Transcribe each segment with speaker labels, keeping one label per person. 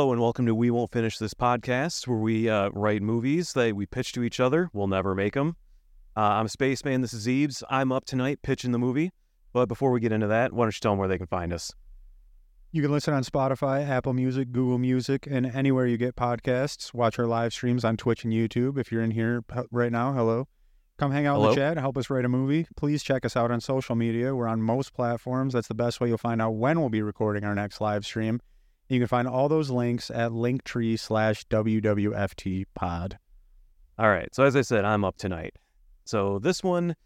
Speaker 1: Hello and welcome to We Won't Finish This podcast, where we uh, write movies that we pitch to each other. We'll never make them. Uh, I'm Spaceman. This is Eves. I'm up tonight pitching the movie. But before we get into that, why don't you tell them where they can find us?
Speaker 2: You can listen on Spotify, Apple Music, Google Music, and anywhere you get podcasts. Watch our live streams on Twitch and YouTube. If you're in here right now, hello. Come hang out in the chat, help us write a movie. Please check us out on social media. We're on most platforms. That's the best way you'll find out when we'll be recording our next live stream. You can find all those links at linktree slash WWFT pod.
Speaker 1: All right. So as I said, I'm up tonight. So this one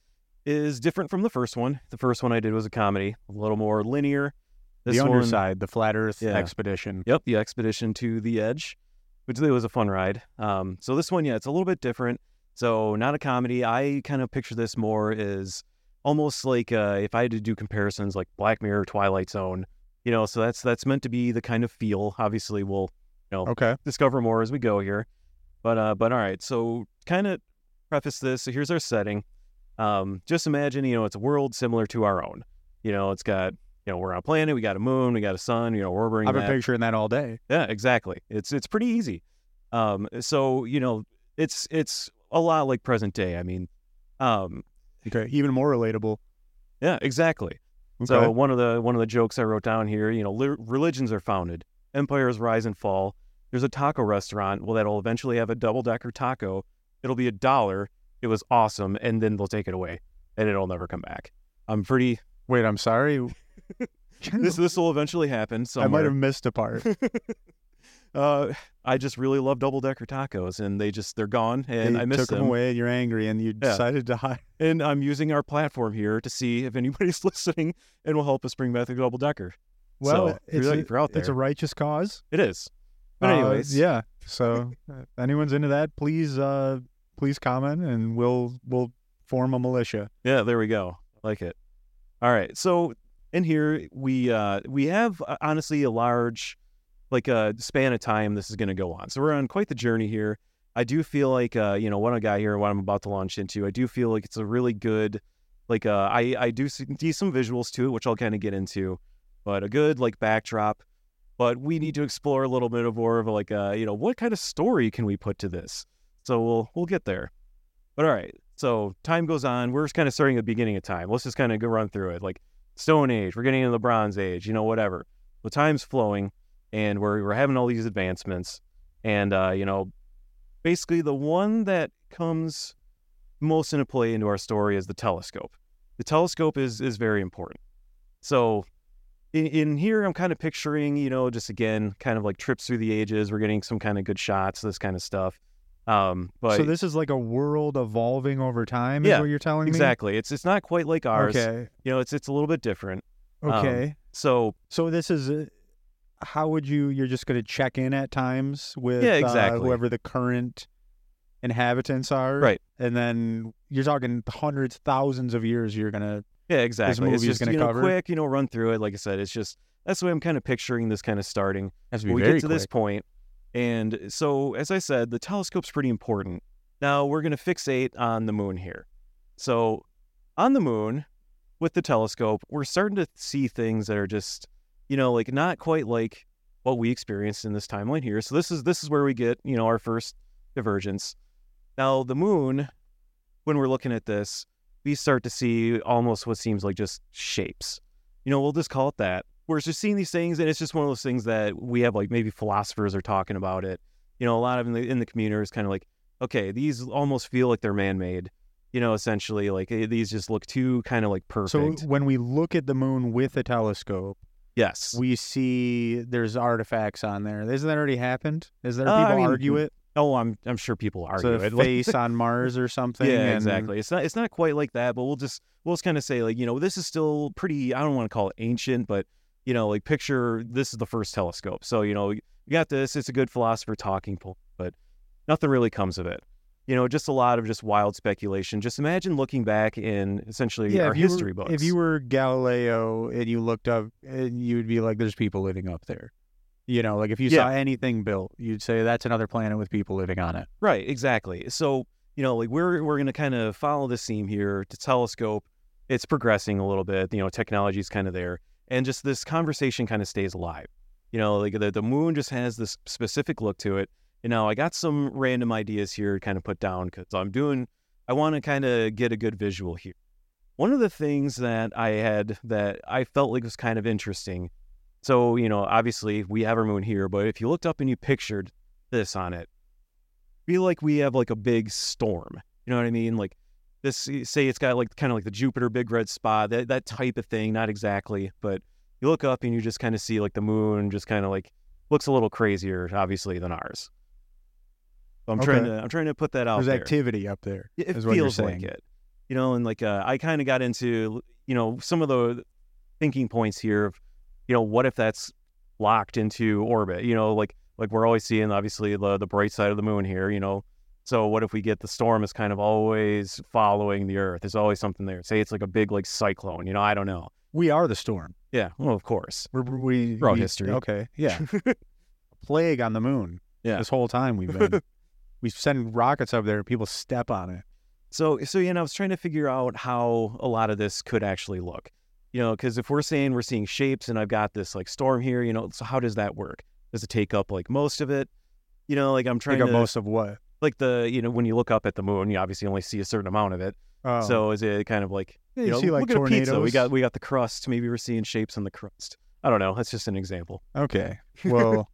Speaker 1: is different from the first one. The first one I did was a comedy, a little more linear. This
Speaker 2: the
Speaker 1: one,
Speaker 2: underside, the flat earth
Speaker 1: Yeah.
Speaker 2: expedition.
Speaker 1: Yep, the expedition to the edge, which was a fun ride. Um, so this one, yeah, it's a little bit different. So not a comedy. I kind of picture this more as almost like uh, if I had to do comparisons, like Black Mirror, Twilight Zone. You know, so that's that's meant to be the kind of feel. Obviously, we'll you know
Speaker 2: Okay.
Speaker 1: discover more as we go here. But uh, but all right. So kind of preface this. So here's our setting. Um, just imagine, you know, it's a world similar to our own. You know, it's got you know we're on a planet, we got a moon, we got a sun. You know, we're orbiting
Speaker 2: I've been
Speaker 1: that.
Speaker 2: picturing that all day.
Speaker 1: Yeah, exactly. It's it's pretty easy. Um, so you know, it's it's a lot like present day. I mean, um,
Speaker 2: Okay. Even more relatable.
Speaker 1: yeah, exactly.
Speaker 2: Okay.
Speaker 1: So one of the one of the jokes I wrote down here, you know, li- religions are founded, empires rise and fall. There's a taco restaurant. Well, that'll eventually have a double decker taco. It'll be a dollar. It was awesome, and then they'll take it away, and it'll never come back. I'm pretty.
Speaker 2: Wait, I'm sorry.
Speaker 1: This this will eventually happen.
Speaker 2: I might have missed a part.
Speaker 1: uh, I just really love double decker tacos, and they just they're gone, and
Speaker 2: They
Speaker 1: I miss
Speaker 2: took
Speaker 1: them.
Speaker 2: them away. You're angry, and you
Speaker 1: Yeah.
Speaker 2: decided to hide.
Speaker 1: And I'm using our platform here to see if anybody's listening and will help us bring back the double decker.
Speaker 2: Well,
Speaker 1: So,
Speaker 2: it's
Speaker 1: you're-
Speaker 2: a,
Speaker 1: if you're out
Speaker 2: it's a righteous cause.
Speaker 1: It is. But
Speaker 2: Uh,
Speaker 1: anyways,
Speaker 2: yeah. So, if anyone's into that, please, uh, please comment, and we'll we'll form a militia.
Speaker 1: Yeah, there we go. Like it. All right. So in here we uh we have uh, honestly a large like a span of time this is going to go on. So we're on quite the journey here. I do feel like uh you know what I got here and what I'm about to launch into. I do feel like it's a really good like uh I I do see see some visuals to it which I'll kind of get into, but a good like backdrop. But we need to explore a little bit of more of like uh you know what kind of story can we put to this. So we'll we'll get there. But all right. So time goes on. We're just kind of starting at the beginning of time. Let's just kind of go run through it. Like Stone Age, we're getting into the Bronze Age, you know, whatever. The time's flowing, and we're we're having all these advancements, and uh, you know, basically the one that comes most into play into our story is the telescope. The telescope is is very important. So. In, in here, I'm kind of picturing, you know, just again, kind of like trips through the ages. We're getting some kind of good shots, this kind of stuff. Um, but
Speaker 2: so this is like a world evolving over time. Is
Speaker 1: Yeah,
Speaker 2: what you're telling
Speaker 1: exactly, it's it's not quite like ours.
Speaker 2: Okay.
Speaker 1: You know, it's it's a little bit different. Um,
Speaker 2: Okay.
Speaker 1: So
Speaker 2: so this is. Uh, how would you? You're just going to check in at times with
Speaker 1: Yeah,
Speaker 2: uh,
Speaker 1: exactly.
Speaker 2: whoever the current inhabitants are,
Speaker 1: Right.
Speaker 2: And then you're talking hundreds, thousands of years. You're gonna.
Speaker 1: yeah, exactly. It's
Speaker 2: movie is
Speaker 1: just
Speaker 2: gonna
Speaker 1: you know
Speaker 2: cover?
Speaker 1: quick, you know, run through it. Like I said, it's just that's the way I'm kind of picturing this kind of starting.
Speaker 2: To
Speaker 1: we get to this point, and so as I said, the telescope's pretty important. Now we're going to fixate on the moon here. So on the moon with the telescope, we're starting to see things that are just, you know, like not quite like what we experienced in this timeline here. So this is this is where we get, you know, our first divergence. Now the moon, when we're looking at this, we start to see almost what seems like just shapes. You know, we'll just call it that. We're just seeing these things, and it's just one of those things that we have like maybe philosophers are talking about it. You know, a lot of in the in the community is kind of like, okay, these almost feel like they're man made. You know, essentially, like eh, these just look too kind of like perfect.
Speaker 2: So when we look at the moon with a telescope,
Speaker 1: yes,
Speaker 2: we see there's artifacts on there. Isn't that already happened? Is there
Speaker 1: Uh, I
Speaker 2: people
Speaker 1: mean,
Speaker 2: argue it?
Speaker 1: oh, I'm I'm sure people argue
Speaker 2: a
Speaker 1: it.
Speaker 2: Face on Mars or something.
Speaker 1: yeah,
Speaker 2: and-
Speaker 1: exactly. It's not it's not quite like that, but we'll just we'll just kind of say like you know this is still pretty. I don't want to call it ancient, but you know like picture this is the first telescope. So you know you got this. It's a good philosopher talking point, but nothing really comes of it. You know, just a lot of just wild speculation. Just imagine looking back in essentially
Speaker 2: Yeah,
Speaker 1: our history
Speaker 2: were,
Speaker 1: books.
Speaker 2: If you were Galileo and you looked up, and you would be like, "There's people living up there." You know, like if you saw anything built, you'd say that's another planet with people living on it.
Speaker 1: Right, exactly. So, you know, like we're we're gonna kind of follow the theme here to telescope. It's progressing a little bit, you know, technology's kind of there. And just this conversation kind of stays alive. You know, like the, the moon just has this specific look to it. You know, I got some random ideas here kind of put down because I'm doing, I want to kind of get a good visual here. One of the things that I had that I felt like was kind of interesting. So, you know, obviously we have our moon here, but if you looked up and you pictured this on it, feel like we have like a big storm. You know what I mean? Like this, say it's got like kind of like the Jupiter big red spot, that, that type of thing. Not exactly, but you look up and you just kind of see like the moon just kind of like looks a little crazier, obviously, than ours. So I'm trying to I'm trying to put that out there.
Speaker 2: There's
Speaker 1: there.
Speaker 2: activity up there.
Speaker 1: It
Speaker 2: is what you're
Speaker 1: feels like it, you know, and like uh, I kind of got into you know some of the thinking points here of you know what if that's locked into orbit, you know, like like we're always seeing obviously the the bright side of the moon here, you know. So what if we get the storm is kind of always following the Earth? There's always something there. Say it's like a big like cyclone, you know. I don't know.
Speaker 2: We are the storm.
Speaker 1: Yeah, well, of course.
Speaker 2: We're, we we-
Speaker 1: history.
Speaker 2: Okay, yeah. Plague on the moon.
Speaker 1: Yeah.
Speaker 2: This whole time we've been. we send rockets up there. and People step on it.
Speaker 1: So, so you know, I was trying to figure out how a lot of this could actually look. You know, because if we're saying we're seeing shapes and I've got this like storm here, you know, so how does that work? Does it take up like most of it? You know, like I'm trying
Speaker 2: Take up
Speaker 1: to
Speaker 2: most of what?
Speaker 1: like the you know when you look up at the moon, you obviously only see a certain amount of it.
Speaker 2: Oh.
Speaker 1: So is it kind of like
Speaker 2: Yeah,
Speaker 1: you, know,
Speaker 2: see like
Speaker 1: look at a pizza. We got we got the crust. Maybe we're seeing shapes on the crust. I don't know. That's just an example.
Speaker 2: Okay. Well.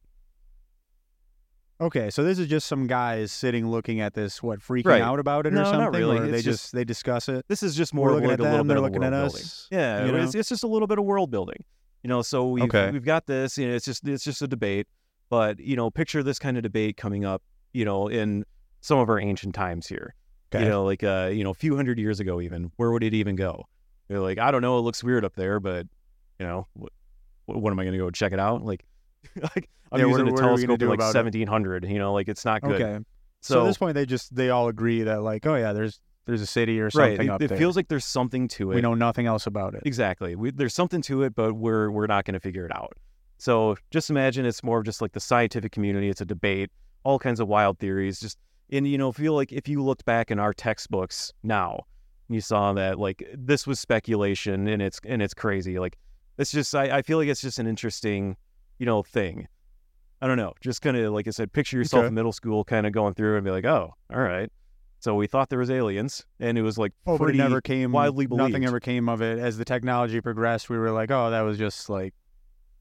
Speaker 2: Okay, so this is just some guys sitting looking at this, what freaking
Speaker 1: Right.
Speaker 2: out about it
Speaker 1: No,
Speaker 2: or
Speaker 1: not
Speaker 2: something,
Speaker 1: really.
Speaker 2: or they just,
Speaker 1: just-
Speaker 2: they discuss it.
Speaker 1: This is just more
Speaker 2: We're looking
Speaker 1: like
Speaker 2: at
Speaker 1: a
Speaker 2: them,
Speaker 1: little bit
Speaker 2: they're
Speaker 1: of
Speaker 2: looking at us,
Speaker 1: building. Yeah,
Speaker 2: you
Speaker 1: it's,
Speaker 2: know?
Speaker 1: it's just a little bit of world building. You know, so we've
Speaker 2: Okay.
Speaker 1: we've got this. You know, it's just it's just a debate. But you know, picture this kind of debate coming up. You know, in some of our ancient times here.
Speaker 2: Okay.
Speaker 1: You know, like uh, you know, a few hundred years ago, even where would it even go? They're like, I don't know. It looks weird up there, but you know, what, what am I going to go check it out? Like, like I'm
Speaker 2: Yeah,
Speaker 1: using
Speaker 2: what-
Speaker 1: a
Speaker 2: what are we gonna
Speaker 1: telescope
Speaker 2: do
Speaker 1: like
Speaker 2: about it?
Speaker 1: 1700. You know, like it's not good.
Speaker 2: Okay. So,
Speaker 1: So,
Speaker 2: at this point, they just they all agree that like, oh yeah, there's there's a city or
Speaker 1: right,
Speaker 2: something
Speaker 1: it,
Speaker 2: up
Speaker 1: it
Speaker 2: there.
Speaker 1: feels like there's something to it.
Speaker 2: we know nothing else about it.
Speaker 1: Exactly. We, there's something to it, but we're we're not going to figure it out. So just imagine it's more of just like the scientific community. It's a debate, all kinds of wild theories. Just and you know, feel like if you looked back in our textbooks now, you saw that like this was speculation and it's and it's crazy. Like it's just I, I feel like it's just an interesting, you know, thing. I don't know. Just kind of like I said, picture yourself
Speaker 2: Okay.
Speaker 1: in middle school, kind of going through and be like, oh, all right. So we thought there was aliens, and it was like
Speaker 2: Oh, but it never came.
Speaker 1: widely
Speaker 2: Nothing ever came of it. As the technology progressed, we were like, oh, that was just like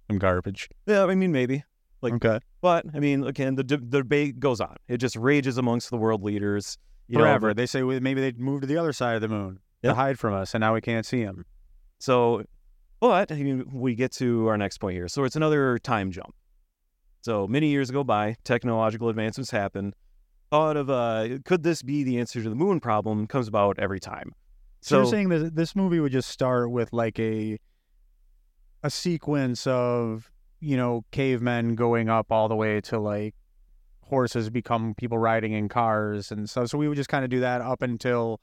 Speaker 2: some garbage.
Speaker 1: Yeah, I mean maybe. Like,
Speaker 2: okay.
Speaker 1: But I mean, again, the, the debate goes on. It just rages amongst the world leaders. You
Speaker 2: Forever.
Speaker 1: Know,
Speaker 2: they say well, maybe they'd move to the other side of the moon
Speaker 1: Yeah.
Speaker 2: to hide from us, and now we can't see them.
Speaker 1: so, but I mean, we get to our next point here. So it's another time jump. So many years go by, technological advancements happen. Thought of uh, could this be the answer to the moon problem? Comes about every time.
Speaker 2: So, you're saying that this movie would just start with like a a sequence of you know cavemen going up all the way to like horses become people riding in cars and stuff. So we would just kind of do that up until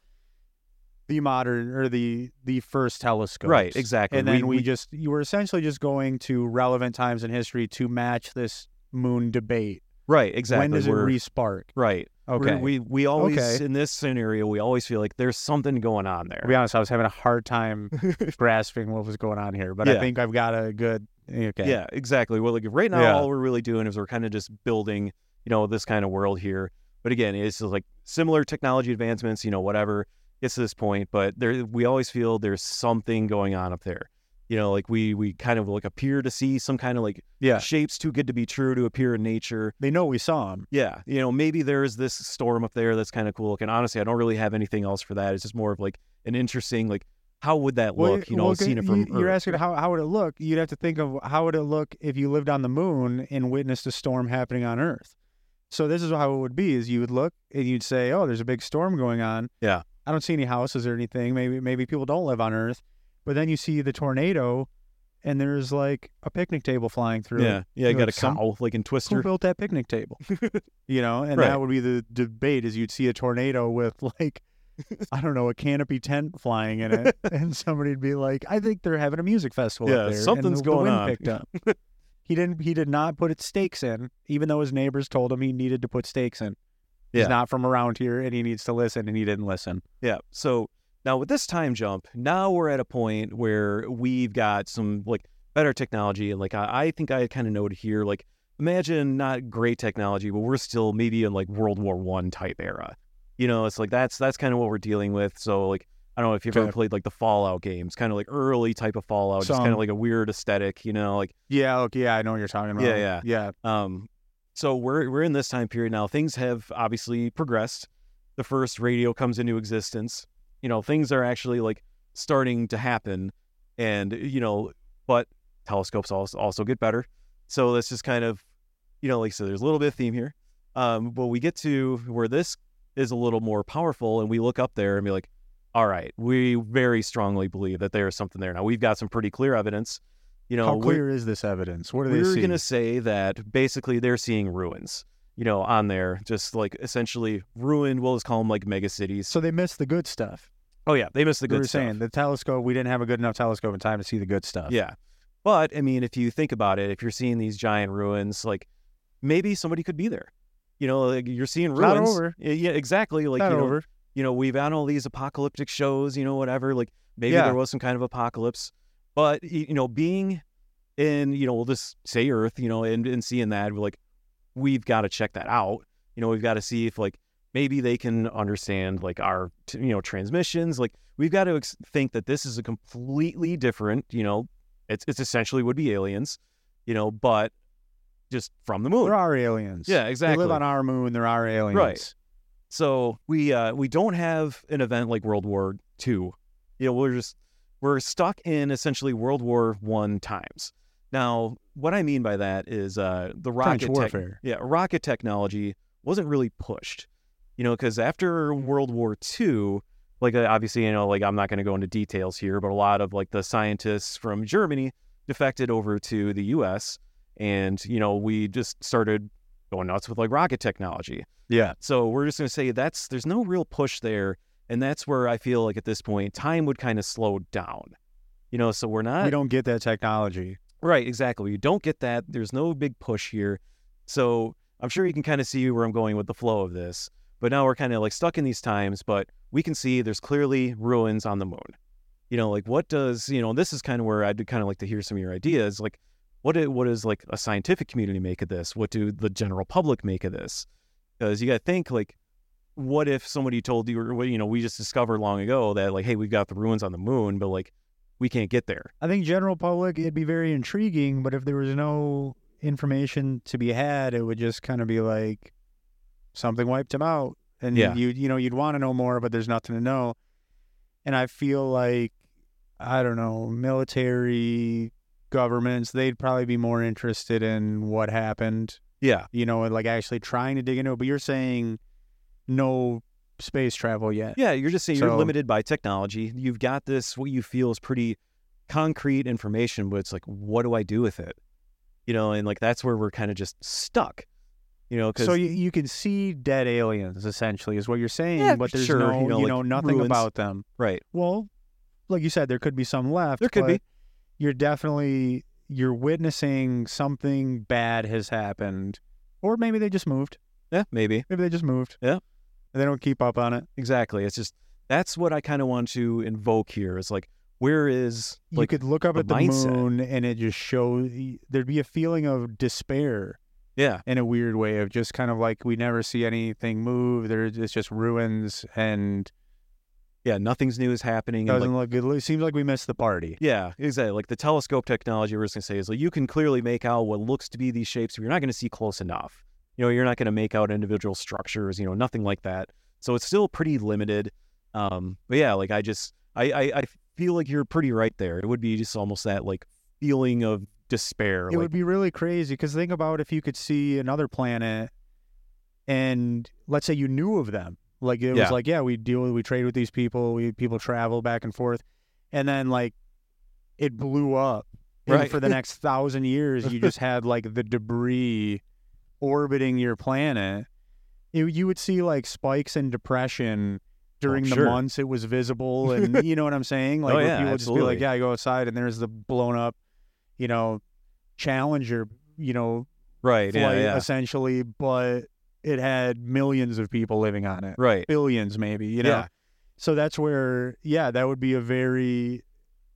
Speaker 2: the modern or the the first telescope.
Speaker 1: right, exactly.
Speaker 2: And then we,
Speaker 1: we
Speaker 2: just you were essentially just going to relevant times in history to match this moon debate.
Speaker 1: right, exactly.
Speaker 2: When does it
Speaker 1: We're-
Speaker 2: re-spark?
Speaker 1: right? We're-
Speaker 2: Okay.
Speaker 1: we we always
Speaker 2: Okay.
Speaker 1: in this scenario we always feel like there's something going on there.
Speaker 2: To be honest, I was having a hard time grasping what was going on here, but
Speaker 1: Yeah.
Speaker 2: I think I've got a good. Okay.
Speaker 1: Yeah, exactly. Well, like right now,
Speaker 2: Yeah.
Speaker 1: all we're really doing is we're kind of just building, you know, this kind of world here. But again, it's just like similar technology advancements, you know, whatever gets to this point. But there, we always feel there's something going on up there. You know, like we we kind of like appear to see some kind of like
Speaker 2: Yeah.
Speaker 1: shapes too good to be true to appear in nature.
Speaker 2: They know we saw them.
Speaker 1: Yeah, you know, maybe there's this storm up there that's kind of cool. And honestly, I don't really have anything else for that. It's just more of like an interesting, like, how would that look? you know, seeing it from
Speaker 2: you,
Speaker 1: Earth.
Speaker 2: asking how how would it look? You'd have to think of how would it look if you lived on the moon and witnessed a storm happening on Earth. So this is how it would be: is you would look and you'd say, "Oh, there's a big storm going on."
Speaker 1: Yeah.
Speaker 2: I don't see any houses or anything. Maybe maybe people don't live on Earth, but then you see the tornado, and there's like a picnic table flying through.
Speaker 1: Yeah, yeah, you got
Speaker 2: like,
Speaker 1: a cow like in
Speaker 2: Who
Speaker 1: Twister.
Speaker 2: built that picnic table? you know, and
Speaker 1: Right.
Speaker 2: that would be the debate: is you'd see a tornado with like. I don't know, a canopy tent flying in it, and somebody'd be like, "I think they're having a music festival
Speaker 1: Yeah,
Speaker 2: up there."
Speaker 1: something's
Speaker 2: and the,
Speaker 1: going
Speaker 2: the
Speaker 1: on.
Speaker 2: Picked up. he didn't. He did not put its stakes in, even though his neighbors told him he needed to put stakes in.
Speaker 1: Yeah.
Speaker 2: He's not from around here, and he needs to listen, and he didn't listen.
Speaker 1: Yeah. So now with this time jump, now we're at a point where we've got some like better technology. And like I, I think I kind of noted here, like imagine not great technology, but we're still maybe in like World War One type era. You know, it's like that's that's kind of what we're dealing with. So like I don't know if you've ever played like the Fallout games, kind of like early type of Fallout, just kind of like a weird aesthetic. You know, like
Speaker 2: Yeah, okay, yeah, I know what you're talking about.
Speaker 1: Yeah, yeah.
Speaker 2: yeah.
Speaker 1: um, so we're we're in this time period now. Things have obviously progressed. The first radio comes into existence. You know, things are actually like starting to happen, and you know, but telescopes also also get better. So that's just kind of, you know, like so. There's a little bit of theme here, um, but we get to where this is a little more powerful, and we look up there and be like, all right, we very strongly believe that there is something there. Now we've got some pretty clear evidence. You know,
Speaker 2: How clear is this evidence? What do they
Speaker 1: we're going to say that basically they're seeing ruins, you know, on there, just like essentially ruined. We'll just call them like mega cities.
Speaker 2: So they missed the good stuff.
Speaker 1: Oh yeah, they missed the
Speaker 2: we
Speaker 1: good
Speaker 2: were
Speaker 1: stuff.
Speaker 2: saying the telescope. We didn't have a good enough telescope in time to see the good stuff.
Speaker 1: Yeah, but I mean, if you think about it, if you're seeing these giant ruins, like maybe somebody could be there. You know, like you're seeing
Speaker 2: It's not
Speaker 1: ruins.
Speaker 2: over.
Speaker 1: Yeah, Yeah, exactly. Like
Speaker 2: not
Speaker 1: you know,
Speaker 2: over.
Speaker 1: you know, we've had all these apocalyptic shows, you know, whatever. Like maybe
Speaker 2: Yeah.
Speaker 1: there was some kind of apocalypse, but you know, being in, you know, we'll just say Earth, you know, and, and seeing that, we're like, we've got to check that out. You know, we've got to see if like maybe they can understand like our, t- you know, transmissions. Like we've got to ex- think that this is a completely different, you know, it's it's essentially would be aliens, you know, but just from the moon.
Speaker 2: There are aliens.
Speaker 1: Yeah,
Speaker 2: They
Speaker 1: exactly.
Speaker 2: live on our moon. There are aliens. Right.
Speaker 1: So we uh we don't have an event like World War Two. You know, we're just we're stuck in essentially World War One times. Now, what I mean by that is uh the rocket
Speaker 2: warfare.
Speaker 1: yeah, rocket technology wasn't really pushed. You know, because after World War Two, like uh, obviously, you know, like I'm not going to go into details here, but a lot of like the scientists from Germany defected over to the U.S. and you know we just started going nuts with like rocket technology.
Speaker 2: Yeah.
Speaker 1: So we're just going to say that's there's no real push there, and that's where I feel like at this point time would kind of slow down. You know, so we're not
Speaker 2: we don't get that technology.
Speaker 1: right exactly. You don't get that. There's no big push here. So I'm sure you can kind of see where I'm going with the flow of this. But now we're kind of like stuck in these times, but we can see there's clearly ruins on the moon. You know, like what does you know? This is kind of where I'd kind of like to hear some of your ideas. Like, what do- what does like a scientific community make of this? What do the general public make of this? Because you got to think like, what if somebody told you, or you know, we just discovered long ago that like, hey, we've got the ruins on the moon, but like, we can't get there.
Speaker 2: I think general public it'd be very intriguing, but if there was no information to be had, it would just kind of be like something wiped him out, and
Speaker 1: Yeah.
Speaker 2: you you know you'd want to know more, but there's nothing to know. And I feel like I don't know military governments they'd probably be more interested in what happened,
Speaker 1: Yeah,
Speaker 2: you know, and like actually trying to dig into it. But you're saying no space travel yet.
Speaker 1: yeah. You're just saying you're limited by technology. You've got this what you feel is pretty concrete information, but it's like, what do I do with it? You know, and like that's where we're kind of just stuck. You know,
Speaker 2: So you, you can see dead aliens essentially is what you're saying,
Speaker 1: Yeah,
Speaker 2: but there's
Speaker 1: sure,
Speaker 2: no
Speaker 1: you know,
Speaker 2: you
Speaker 1: like
Speaker 2: know nothing
Speaker 1: ruins.
Speaker 2: about them.
Speaker 1: right,
Speaker 2: Well, like you said, there could be some left.
Speaker 1: There could be.
Speaker 2: You're definitely you're witnessing something bad has happened, or maybe they just moved.
Speaker 1: yeah, maybe.
Speaker 2: Maybe they just moved.
Speaker 1: Yeah.
Speaker 2: And they don't keep up on it.
Speaker 1: Exactly. It's just that's what I kind of want to invoke here. It's like, where is
Speaker 2: you could look up
Speaker 1: the
Speaker 2: at the
Speaker 1: mindset.
Speaker 2: moon, and it just shows there'd be a feeling of despair
Speaker 1: yeah,
Speaker 2: in a weird way of just kind of like we never see anything move. There's it's just ruins and
Speaker 1: yeah, nothing's new is happening.
Speaker 2: Doesn't
Speaker 1: like,
Speaker 2: look. It seems like we missed the party.
Speaker 1: yeah, exactly. Like the telescope technology, we're just gonna say is like you can clearly make out what looks to be these shapes, but you're not gonna see close enough. You know, you're not gonna make out individual structures. You know, nothing like that. So it's still pretty limited. Um, but yeah, like I just I, I I feel like you're pretty right there. It would be just almost that like feeling of despair.
Speaker 2: It
Speaker 1: like,
Speaker 2: would be really crazy because think about if you could see another planet, and let's say you knew of them, like it
Speaker 1: Yeah.
Speaker 2: was like, yeah, we deal, we trade with these people, we people travel back and forth, and then like it blew up, and
Speaker 1: Right.
Speaker 2: for the next thousand years, you just had like the debris orbiting your planet. You you would see like spikes in depression. During oh, the
Speaker 1: Oh, sure.
Speaker 2: months it was visible, and you know what I'm saying. Oh, like
Speaker 1: Oh, yeah,
Speaker 2: people would just be like, "Yeah, I go outside, and there's the blown up, you know, Challenger, you know,
Speaker 1: right. Yeah, yeah.
Speaker 2: essentially, but it had millions of people living on it,
Speaker 1: Right.
Speaker 2: billions maybe, you know.
Speaker 1: Yeah.
Speaker 2: So that's where, yeah, that would be a very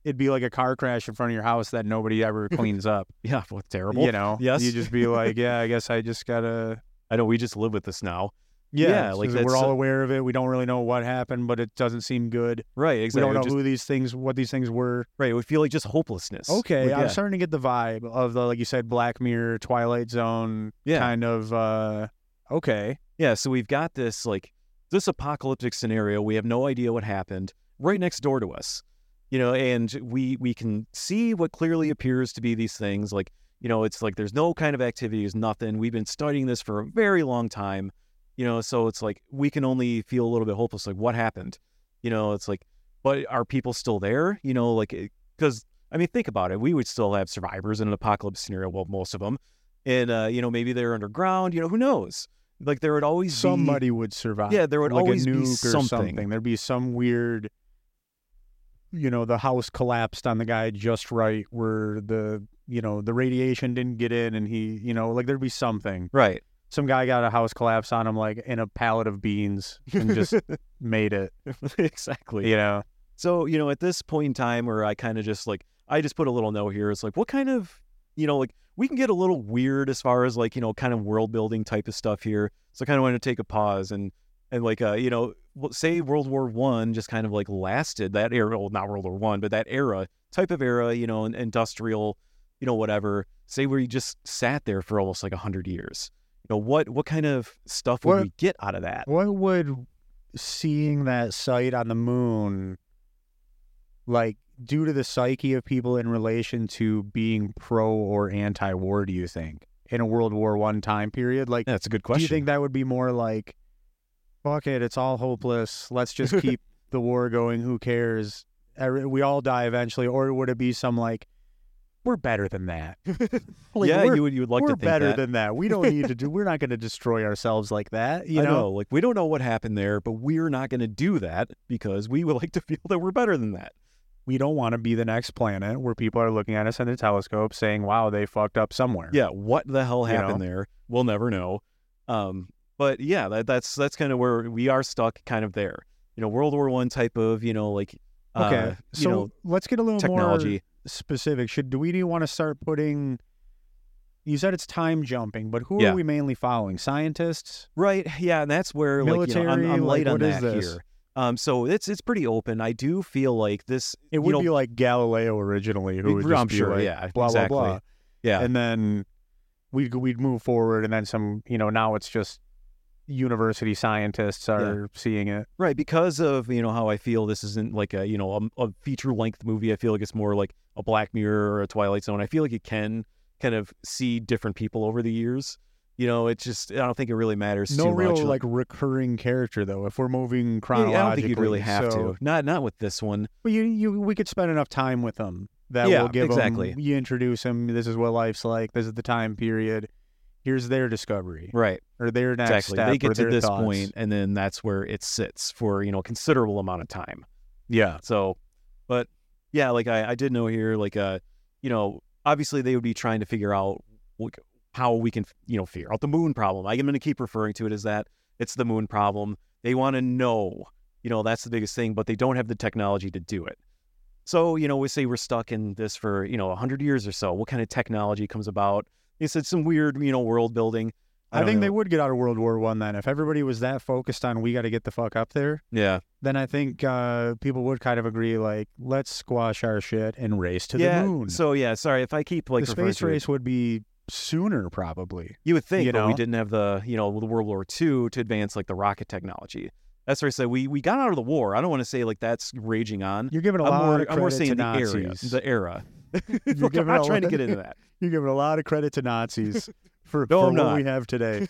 Speaker 2: it'd be like a car crash in front of your house that nobody ever cleans up.
Speaker 1: Yeah, well, terrible.
Speaker 2: You know,
Speaker 1: Yes.
Speaker 2: you just be like, yeah, I guess I just gotta.
Speaker 1: I know we just live with this now.
Speaker 2: Yeah,
Speaker 1: Yeah, like
Speaker 2: we're all aware of it. We don't really know what happened, but it doesn't seem good.
Speaker 1: Right, exactly.
Speaker 2: We don't know
Speaker 1: Just-
Speaker 2: who these things, what these things were.
Speaker 1: right, we feel like just hopelessness.
Speaker 2: Okay,
Speaker 1: Like,
Speaker 2: I'm
Speaker 1: yeah.
Speaker 2: starting to get the vibe of the like you said, Black Mirror, Twilight Zone,
Speaker 1: Yeah.
Speaker 2: kind of. uh Okay,
Speaker 1: Yeah, so we've got this like this apocalyptic scenario. We have no idea what happened right next door to us. You know, and we we can see what clearly appears to be these things like, you know, it's like there's no kind of activity, there's nothing. We've been studying this for a very long time. You know, so it's like we can only feel a little bit hopeless like what happened? You know, it's like but are people still there? You know, like cuz I mean, think about it. We would still have survivors in an apocalypse scenario, well, most of them. And uh, you know, maybe they're underground, you know, who knows? Like there would always be
Speaker 2: somebody would survive.
Speaker 1: yeah, there would
Speaker 2: like
Speaker 1: always
Speaker 2: a
Speaker 1: be
Speaker 2: nuke or
Speaker 1: something.
Speaker 2: something. There'd be some weird, you know, the house collapsed on the guy just right, where the you know the radiation didn't get in, and he, you know, like there'd be something.
Speaker 1: Right.
Speaker 2: Some guy got a house collapse on him, like in a pallet of beans, and just made it.
Speaker 1: exactly.
Speaker 2: You know,
Speaker 1: So, you know, at this point in time where I kind of just like I just put a little note here. It's like what kind of you know, like we can get a little weird as far as like, you know, kind of world building type of stuff here. So I kind of wanted to take a pause and and like uh, you know, say World War One just kind of like lasted that era, well, not World War One, but that era type of era, you know, in- industrial, you know, whatever. Say where you just sat there for almost like a hundred years. You know, what what kind of stuff would
Speaker 2: What-
Speaker 1: we get out of that?
Speaker 2: what would seeing that site on the moon, like, due to the psyche of people in relation to being pro or anti-war? Do you think in a World War One time period, like?
Speaker 1: That's a good question Do
Speaker 2: you think that would be more like, fuck it, it's all hopeless. Let's just keep the war going. Who cares? We all die eventually. Or would it be some like, we're better than that? Like,
Speaker 1: yeah, you would you would like
Speaker 2: we're
Speaker 1: to think
Speaker 2: better
Speaker 1: that.
Speaker 2: than that. We don't need to do. We're not going to destroy ourselves like that. You
Speaker 1: I
Speaker 2: know?
Speaker 1: know, like we don't know what happened there, but we're not going to do that because we would like to feel that we're better than that.
Speaker 2: we don't want to be the next planet where people are looking at us in the telescope saying, "Wow, they fucked up somewhere."
Speaker 1: Yeah, what the hell
Speaker 2: You
Speaker 1: happened
Speaker 2: know?
Speaker 1: there? We'll never know. Um, but yeah, that, that's that's kind of where we are stuck, kind of there. You know, World War One type of, you know, like
Speaker 2: Okay.
Speaker 1: uh,
Speaker 2: so
Speaker 1: know,
Speaker 2: let's get a little
Speaker 1: technology.
Speaker 2: more specific. Should do we do want to start putting? You said it's time jumping, but who
Speaker 1: Yeah.
Speaker 2: are we mainly following? Scientists?
Speaker 1: Right. Yeah, and that's where like you know, I'm,
Speaker 2: Military,
Speaker 1: I'm
Speaker 2: like,
Speaker 1: light on
Speaker 2: is
Speaker 1: that
Speaker 2: this?
Speaker 1: here. Um, so it's it's pretty open. I do feel like this.
Speaker 2: It
Speaker 1: you
Speaker 2: would
Speaker 1: know,
Speaker 2: be like Galileo originally, who would
Speaker 1: I'm sure.
Speaker 2: like,
Speaker 1: yeah,
Speaker 2: blah
Speaker 1: exactly.
Speaker 2: blah blah,
Speaker 1: Yeah,
Speaker 2: and then we'd we'd move forward, and then some. You know, now it's just university scientists are seeing it.
Speaker 1: Right, because of you know how I feel this isn't like a you know a, a feature length movie. I feel like it's more like a Black Mirror or a Twilight Zone. I feel like you can kind of see different people over the years. You know, it's just I don't think it really matters
Speaker 2: No
Speaker 1: too
Speaker 2: real
Speaker 1: much.
Speaker 2: like recurring character though. If we're moving
Speaker 1: Yeah,
Speaker 2: chronologically,
Speaker 1: I don't think you'd really have
Speaker 2: so-
Speaker 1: to. Not not with this one.
Speaker 2: But you, you, we could spend enough time with them that
Speaker 1: Yeah,
Speaker 2: will give
Speaker 1: exactly.
Speaker 2: them. You introduce them. This is what life's like. This is the time period. Here's their discovery
Speaker 1: Right,
Speaker 2: or their next
Speaker 1: exactly.
Speaker 2: step
Speaker 1: They get to this point, and then that's where it sits for you know a considerable amount of time.
Speaker 2: Yeah.
Speaker 1: So, but yeah, like I, I did know here, like uh, you know, obviously they would be trying to figure out like, how we can, you know, figure out the moon problem. I'm going to keep referring to it as that. It's the moon problem. They want to know, you know, that's the biggest thing, but they don't have the technology to do it. So, you know, we say we're stuck in this for, you know, 100 years or so. What kind of technology comes about? They said some weird, you know, world building.
Speaker 2: I,
Speaker 1: don't
Speaker 2: think they would get out of World War One then. If everybody was that focused on we got to get the fuck up there,
Speaker 1: Yeah.
Speaker 2: then I think uh, people would kind of agree like let's squash our shit and race to
Speaker 1: yeah.
Speaker 2: the moon.
Speaker 1: So, yeah, sorry if I keep like
Speaker 2: the space
Speaker 1: to it.
Speaker 2: race would be sooner probably.
Speaker 1: You would think,
Speaker 2: you
Speaker 1: but we didn't have the, you know, the World War II to advance like the rocket technology. That's I said we we got out of the war. I don't want to say like that's raging on.
Speaker 2: You're giving a
Speaker 1: I'm
Speaker 2: lot
Speaker 1: more,
Speaker 2: of
Speaker 1: I'm
Speaker 2: credit
Speaker 1: more saying
Speaker 2: to
Speaker 1: the
Speaker 2: Nazis.
Speaker 1: area, the era.
Speaker 2: You're
Speaker 1: I'm not trying to get into that.
Speaker 2: You're giving a lot of credit to Nazis for,
Speaker 1: No,
Speaker 2: for what
Speaker 1: not.
Speaker 2: we have today.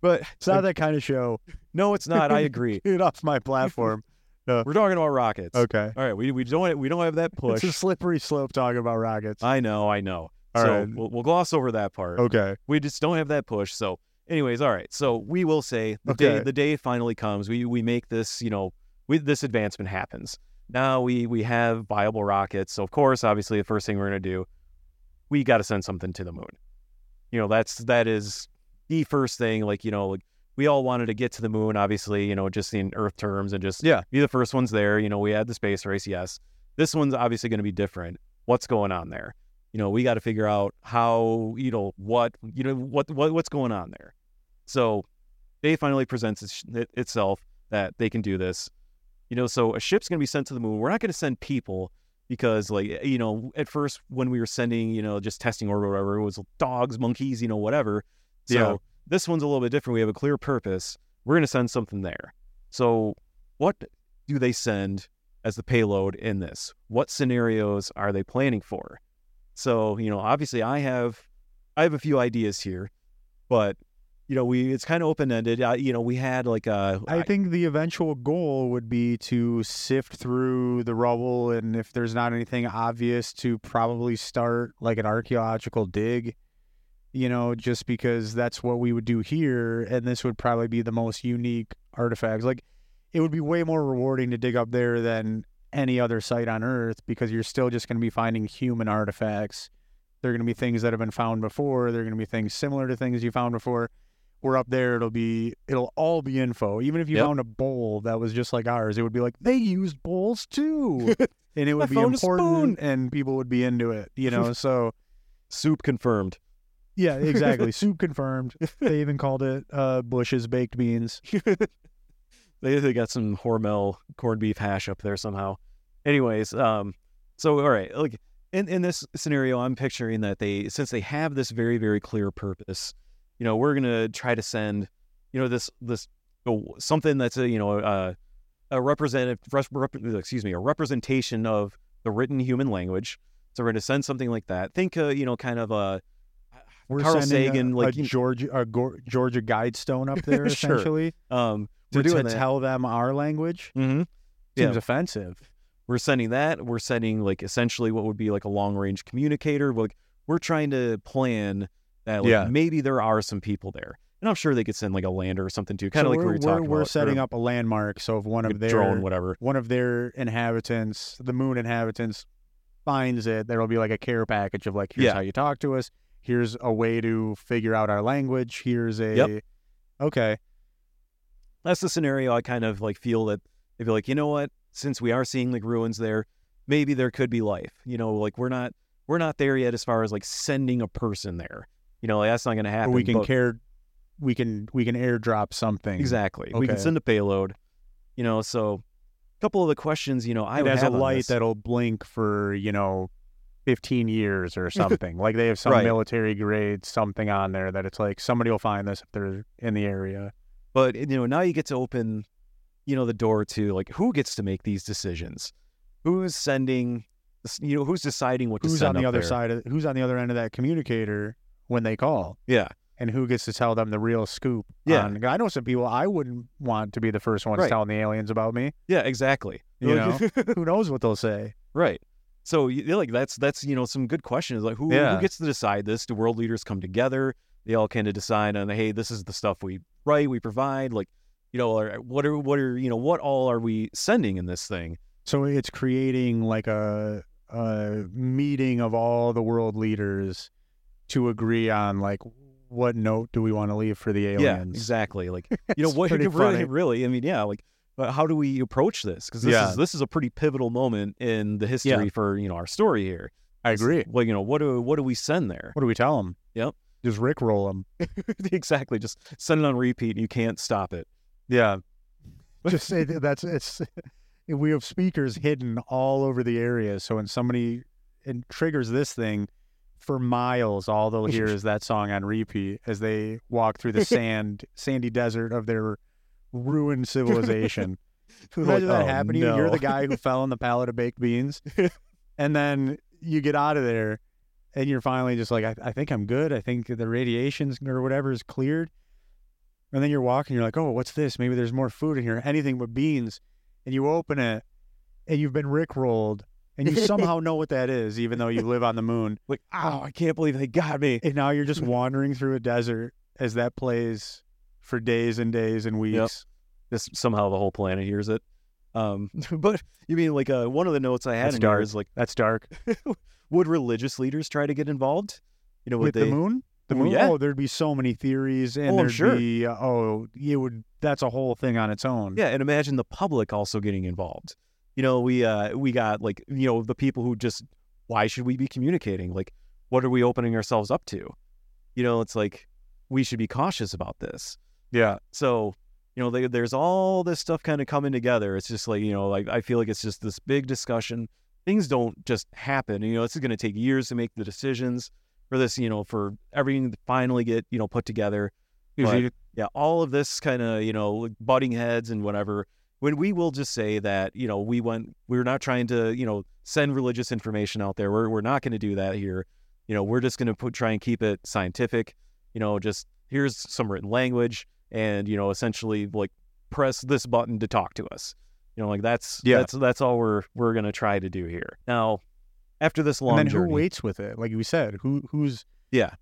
Speaker 1: But
Speaker 2: It's not that kind of show.
Speaker 1: no, it's not. I agree.
Speaker 2: Get off my platform.
Speaker 1: Uh, We're talking about rockets.
Speaker 2: Okay.
Speaker 1: All right, we we don't we don't have that push.
Speaker 2: It's a slippery slope talking about rockets.
Speaker 1: I know, I know.
Speaker 2: All
Speaker 1: so
Speaker 2: right.
Speaker 1: we'll, we'll gloss over that part.
Speaker 2: Okay.
Speaker 1: We just don't have that push. So, anyways, all right. So we will say the day the day finally comes. We we make this, you know, we, this advancement happens. Now we we have viable rockets. So of course, obviously, the first thing we're gonna do, we got to send something to the moon. You know, that's that is the first thing. Like you know, like we all wanted to get to the moon. Obviously, you know, just in Earth terms and just
Speaker 2: Yeah.
Speaker 1: be the first ones there. You know, we had the space race, yes. This one's obviously going to be different. What's going on there? You know, we got to figure out how, you know, what, you know, what, what what's going on there. So they finally presents it, itself that they can do this. You know, so a ship's going to be sent to the moon. We're not going to send people because, like, eh, you know, at first when we were sending, you know, just testing or whatever, it was dogs, monkeys, you know, whatever. So
Speaker 2: Yeah.
Speaker 1: this one's a little bit different. We have a clear purpose. We're going to send something there. So what do they send as the payload in this? What scenarios are they planning for? So, you know, obviously I have I have a few ideas here, but you know, we it's kind of open-ended. Uh, you know, we had like a
Speaker 2: I think the eventual goal would be to sift through the rubble, and if there's not anything obvious, to probably start like an archaeological dig. You know, just because that's what we would do here, and this would probably be the most unique artifacts. Like, it would be way more rewarding to dig up there than any other site on Earth because you're still just going to be finding human artifacts. They're going to be things that have been found before. They're going to be things similar to things you found before. We're up there. It'll be it'll all be info. Even if you
Speaker 1: Yep.
Speaker 2: found a bowl that was just like ours, it would be like they used bowls too, and it would be
Speaker 1: found a spoon.
Speaker 2: important, and people would be into it. You know, so
Speaker 1: soup confirmed.
Speaker 2: yeah, exactly. Soup confirmed. They even called it uh, Bush's baked beans.
Speaker 1: they they got some Hormel corned beef hash up there somehow. Anyways, um, so all right, like in in this scenario, I'm picturing that they since they have this very very clear purpose, you know, we're gonna try to send, you know, this this something that's a you know a a representative rep, excuse me a representation of the written human language. So we're gonna send something like that. Think, uh, you know, kind of a
Speaker 2: We're
Speaker 1: Carl Sagan,
Speaker 2: a,
Speaker 1: like,
Speaker 2: a Georgia a Gor- Georgia Guidestone up there,
Speaker 1: Sure.
Speaker 2: essentially.
Speaker 1: um.
Speaker 2: To,
Speaker 1: We're doing
Speaker 2: to tell them our language
Speaker 1: Mhm.
Speaker 2: seems
Speaker 1: Yeah.
Speaker 2: offensive.
Speaker 1: we're sending that we're sending like essentially what would be like a long range communicator like we're trying to plan that like
Speaker 2: Yeah.
Speaker 1: maybe there are some people there and i'm sure they could send like a lander or something too kind
Speaker 2: So
Speaker 1: of like
Speaker 2: we're,
Speaker 1: we were talking
Speaker 2: we're, we're setting
Speaker 1: or
Speaker 2: up a landmark. So if one of their
Speaker 1: drone whatever
Speaker 2: one of their inhabitants, the moon inhabitants, finds it, there will be like a care package of like, here's
Speaker 1: Yeah.
Speaker 2: how you talk to us. Here's a way to figure out our language. Here's a
Speaker 1: Yep.
Speaker 2: okay.
Speaker 1: that's the scenario i kind of like feel that they'd be like you know what since we are seeing like ruins there maybe there could be life you know like we're not we're not there yet as far as like sending a person there you know that's not going to
Speaker 2: Or
Speaker 1: happen
Speaker 2: we can
Speaker 1: but-
Speaker 2: care. We can we can airdrop something.
Speaker 1: exactly we can send a payload you know so a couple of the questions you know i
Speaker 2: It
Speaker 1: would
Speaker 2: has a light that'll blink for you know. 15 years or something. like they have some
Speaker 1: Right.
Speaker 2: military grade something on there that it's like somebody will find this if they're in the area.
Speaker 1: But you know, now you get to open, you know, the door to like who gets to make these decisions, who's sending, you know, who's deciding what to
Speaker 2: Who's on the other
Speaker 1: there.
Speaker 2: side of who's on the other end of that communicator when they call?
Speaker 1: Yeah,
Speaker 2: and who gets to tell them the real scoop.
Speaker 1: Yeah.
Speaker 2: on- I know some people I wouldn't want to be the first ones
Speaker 1: Right.
Speaker 2: telling the aliens about me.
Speaker 1: yeah, exactly.
Speaker 2: You
Speaker 1: Like-
Speaker 2: Who knows what they'll say?
Speaker 1: right. So like that's that's you know some good questions like who
Speaker 2: Yeah.
Speaker 1: who gets to decide this? Do world leaders come together? They all kind of decide on hey, this is the stuff we write, we provide. Like, you know, what are what are you know what all are we sending in this thing?
Speaker 2: So it's creating like a a meeting of all the world leaders to agree on like what note do we want to leave for the aliens?
Speaker 1: Yeah, exactly. Like you know what really really I mean yeah like but how do we approach this because this
Speaker 2: Yeah.
Speaker 1: is this is a pretty pivotal moment in the history for you know our story here
Speaker 2: I agree.
Speaker 1: well you know what do what do we send there
Speaker 2: What do we tell them?
Speaker 1: Yep.
Speaker 2: Just rickroll them.
Speaker 1: exactly just send it on repeat and you can't stop it
Speaker 2: Yeah. Just say that that's it's. We have speakers hidden all over the area, so when somebody and triggers this thing for miles, all they'll hear is that song on repeat as they walk through the sand, sandy desert of their ruined civilization. Imagine
Speaker 1: Like,
Speaker 2: that
Speaker 1: oh,
Speaker 2: happening. to you. You're the guy who fell in the pallet of baked beans, and then you get out of there, and you're finally just like, I, I think I'm good. I think the radiations or whatever is cleared. And then you're walking, you're like, oh, what's this? Maybe there's more food in here. Anything but beans. And you open it, and you've been rickrolled, and you somehow know what that is, even though you live on the moon.
Speaker 1: like oh I can't believe they got me
Speaker 2: And now you're just wandering through a desert as that plays for days and days and weeks.
Speaker 1: this somehow the whole planet hears it um but you mean like uh one of the notes I had
Speaker 2: That's
Speaker 1: in
Speaker 2: dark.
Speaker 1: is like
Speaker 2: That's dark.
Speaker 1: would religious leaders try to get involved you know would
Speaker 2: with
Speaker 1: they
Speaker 2: the moon. The moon.
Speaker 1: yeah.
Speaker 2: Oh, there'd be so many theories, and
Speaker 1: Oh,
Speaker 2: there'd
Speaker 1: sure.
Speaker 2: be uh, oh, it would. That's a whole thing on its own.
Speaker 1: Yeah, and imagine the public also getting involved. You know, we uh we got like you know the people who just why should we be communicating? Like, what are we opening ourselves up to? You know, it's like we should be cautious about this.
Speaker 2: Yeah.
Speaker 1: So, you know, they, there's all this stuff kind of coming together. It's just like, you know, like I feel like it's just this big discussion. Things don't just happen. You know, this is going to take years to make the decisions for this, you know, for everything to finally get, you know, put together. But, yeah, all of this kind of, you know, butting heads and whatever. When we will just say that, you know, we went, we're not trying to, you know, send religious information out there. We're, we're not going to do that here. You know, we're just going to put, try and keep it scientific. You know, just here's some written language and, you know, essentially like press this button to talk to us. You know, like that's,
Speaker 2: Yeah.
Speaker 1: that's, that's all we're, we're going to try to do here. Now, after this long
Speaker 2: and then
Speaker 1: journey,
Speaker 2: who waits with it? Like we said, who who's
Speaker 1: yeah.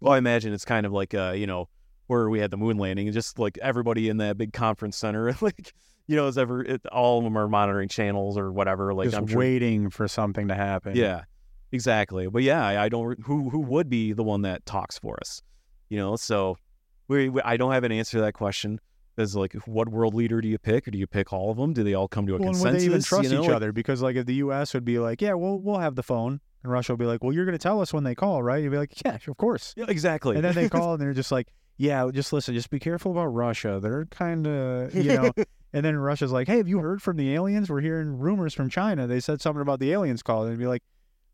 Speaker 1: Well, I imagine it's kind of like uh, you know, where we had the moon landing, and just like everybody in that big conference center, like you know, is ever it, all of them are monitoring channels or whatever. Like
Speaker 2: just
Speaker 1: I'm sure,
Speaker 2: waiting for something to happen?
Speaker 1: yeah, exactly. But yeah, I, I don't. Who who would be the one that talks for us? You know, so we, we I don't have an answer to that question. Because like, what world leader do you pick, or do you pick all of them? Do they all come to a
Speaker 2: Well, and
Speaker 1: consensus?
Speaker 2: would they even trust
Speaker 1: you know?
Speaker 2: each
Speaker 1: like-
Speaker 2: other? Because like if the U.S. would be like, yeah, we'll we'll have the phone, and Russia will be like, well, you're going to tell us when they call, right? You'd be like, yeah, of course.
Speaker 1: Yeah, exactly.
Speaker 2: And then they call and they're just like, yeah, just listen, just be careful about Russia. They're kind of, you know. and then Russia's like, hey, have you heard from the aliens? We're hearing rumors from China. They said something about the aliens call. And be like,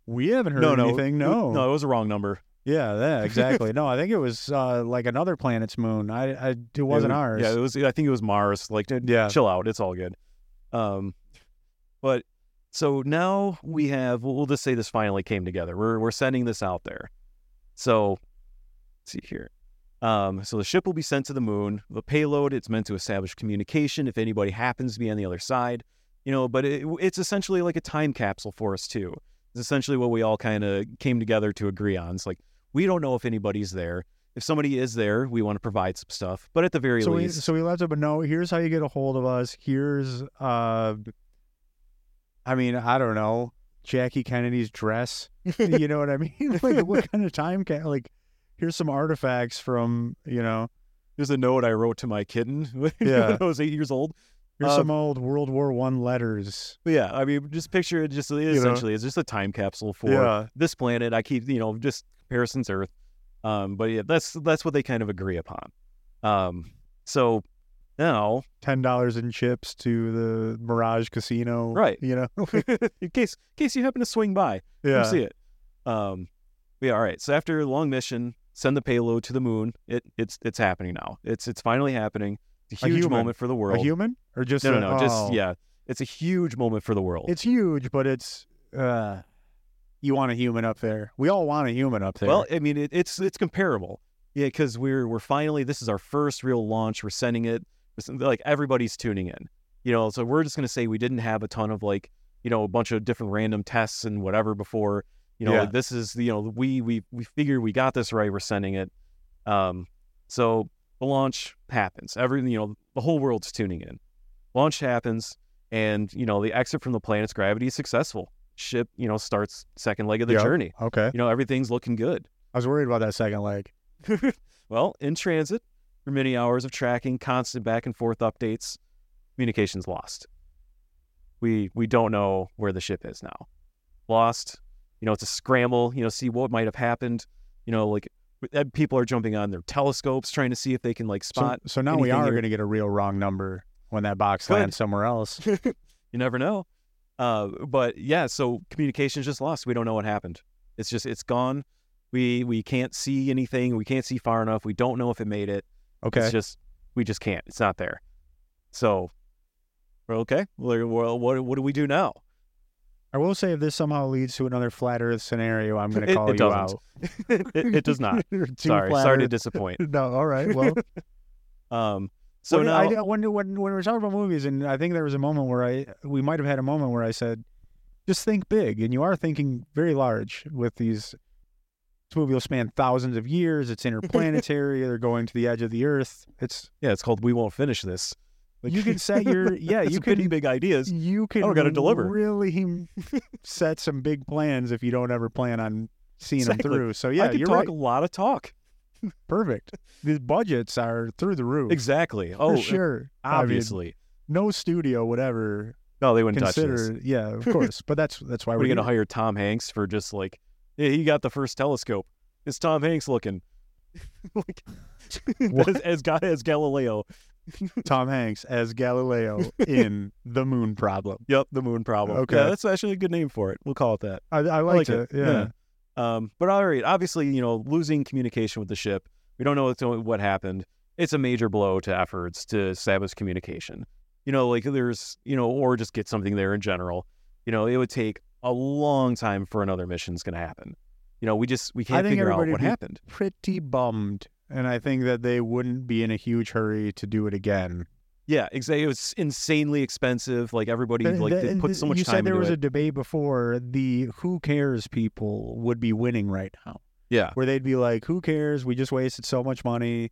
Speaker 2: we haven't heard
Speaker 1: no, no,
Speaker 2: anything. No,
Speaker 1: no, it was a wrong number.
Speaker 2: Yeah, yeah, exactly. no, I think it was uh, like another planet's moon. I, I it wasn't
Speaker 1: It
Speaker 2: ours.
Speaker 1: Yeah, it was. I think it was Mars. Like, dude,
Speaker 2: Yeah.
Speaker 1: chill out. It's all good. Um, but so now we have. We'll, we'll just say this finally came together. We're we're sending this out there. So, let's see here. Um, so the ship will be sent to the moon. The payload. It's meant to establish communication if anybody happens to be on the other side. You know, but it, it's essentially like a time capsule for us too. It's essentially what we all kind of came together to agree on. It's like we don't know if anybody's there. If somebody is there, we want to provide some stuff. But at the very
Speaker 2: so we
Speaker 1: least,
Speaker 2: so we left it, but no. Here's how you get a hold of us. Here's uh, I mean, I don't know, Jackie Kennedy's dress. you know what I mean? like, what kind of time can like? Here's some artifacts from you know.
Speaker 1: here's a note I wrote to my kitten when
Speaker 2: Yeah.
Speaker 1: I was eight years old.
Speaker 2: Here's
Speaker 1: Uh,
Speaker 2: some old World War One letters.
Speaker 1: Yeah, I mean, just picture it. Just
Speaker 2: know?
Speaker 1: essentially, it's just a time capsule for
Speaker 2: Yeah.
Speaker 1: this planet. I keep, you know, just comparisons Earth. Um, but yeah, that's that's what they kind of agree upon. Um, so now,
Speaker 2: Ten dollars in chips to the Mirage Casino.
Speaker 1: Right.
Speaker 2: You know.
Speaker 1: in case in case you happen to swing by,
Speaker 2: yeah.
Speaker 1: see it. Um, yeah, all right. So after a long mission, send the payload to the moon. It it's it's happening now. It's it's finally happening. It's a
Speaker 2: A
Speaker 1: huge
Speaker 2: human.
Speaker 1: moment for the world.
Speaker 2: A human or just
Speaker 1: no,
Speaker 2: a-
Speaker 1: no, no. Just
Speaker 2: oh.
Speaker 1: yeah. It's a huge moment for the world.
Speaker 2: It's huge, but it's uh you want a human up there. We all want a human up there.
Speaker 1: Well, I mean, it, it's it's comparable, yeah, because we're we're finally this is our first real launch. We're sending it, like everybody's tuning in, you know. So we're just gonna say we didn't have a ton of like, you know, a bunch of different random tests and whatever before, you know.
Speaker 2: Yeah.
Speaker 1: Like this is you know we we we figured we got this right. We're sending it, um. So the launch happens. Every you know the whole world's tuning in. Launch happens, and you know the exit from the planet's gravity is successful. Ship you know starts second leg of the
Speaker 2: Yep.
Speaker 1: journey
Speaker 2: okay.
Speaker 1: you know everything's looking good
Speaker 2: I was worried about that second leg.
Speaker 1: well in transit for many hours of tracking constant back and forth updates communications lost we we don't know where the ship is now lost you know it's a scramble you know see what might have happened you know like uh, people are jumping on their telescopes trying to see if they can like spot
Speaker 2: so now we are going to get a real wrong number when that box
Speaker 1: Good.
Speaker 2: lands somewhere else.
Speaker 1: you never know uh but yeah so communication's just lost we don't know what happened it's just it's gone we we can't see anything we can't see far enough we don't know if it made it
Speaker 2: Okay.
Speaker 1: It's just we just can't. It's not there. So we're okay. Well, what what do we do now?
Speaker 2: I will say if this somehow leads to another flat Earth scenario, I'm going to call
Speaker 1: it
Speaker 2: you
Speaker 1: doesn't.
Speaker 2: out.
Speaker 1: it, it does not. Sorry, sorry to disappoint.
Speaker 2: No, all right. Well,
Speaker 1: Um, so
Speaker 2: when,
Speaker 1: now,
Speaker 2: I, when when when we were talking about movies, and I think there was a moment where I we might have had a moment where I said, "Just think big," and you are thinking very large with these. This movie will span thousands of years. It's interplanetary. They're going to the edge of the Earth. It's
Speaker 1: yeah, it's called "We Won't Finish This." Like,
Speaker 2: you can set your yeah. You can
Speaker 1: big ideas.
Speaker 2: you oh, can
Speaker 1: don't gotta deliver.
Speaker 2: really set some big plans if you don't ever plan on seeing
Speaker 1: Exactly.
Speaker 2: them through. So
Speaker 1: I
Speaker 2: yeah, you're
Speaker 1: talk
Speaker 2: right.
Speaker 1: a lot of talk.
Speaker 2: Perfect. The budgets are through the roof.
Speaker 1: Exactly.
Speaker 2: For
Speaker 1: Oh,
Speaker 2: sure. I mean,
Speaker 1: obviously.
Speaker 2: no studio would ever
Speaker 1: No, they wouldn't touch this.
Speaker 2: consider. Yeah, of course. but that's that's why
Speaker 1: We're going to hire Tom Hanks for just like, yeah, he got the first telescope. It's Tom Hanks looking. like, as, as as Galileo.
Speaker 2: Tom Hanks as Galileo in The Moon Problem.
Speaker 1: Yep, the moon problem.
Speaker 2: Okay.
Speaker 1: Yeah, that's actually a good name for it. We'll call it that.
Speaker 2: I, I
Speaker 1: I
Speaker 2: liked it.
Speaker 1: it.
Speaker 2: Yeah.
Speaker 1: Um, but all right, obviously, you know, losing communication with the ship, we don't know what happened. It's a major blow to efforts to establish communication. You know, like there's, you know, or just get something there in general. You know, it would take a long time for another mission's going to happen. You know, we just we can't figure out what happened.
Speaker 2: Pretty bummed. And I think that they wouldn't be in a huge hurry to do it again.
Speaker 1: Yeah, exactly. It was insanely expensive. Like everybody like
Speaker 2: th-
Speaker 1: they put so much
Speaker 2: you
Speaker 1: time
Speaker 2: said there was
Speaker 1: it.
Speaker 2: a debate before the who cares people would be winning right now
Speaker 1: yeah,
Speaker 2: where they'd be like who cares we just wasted so much money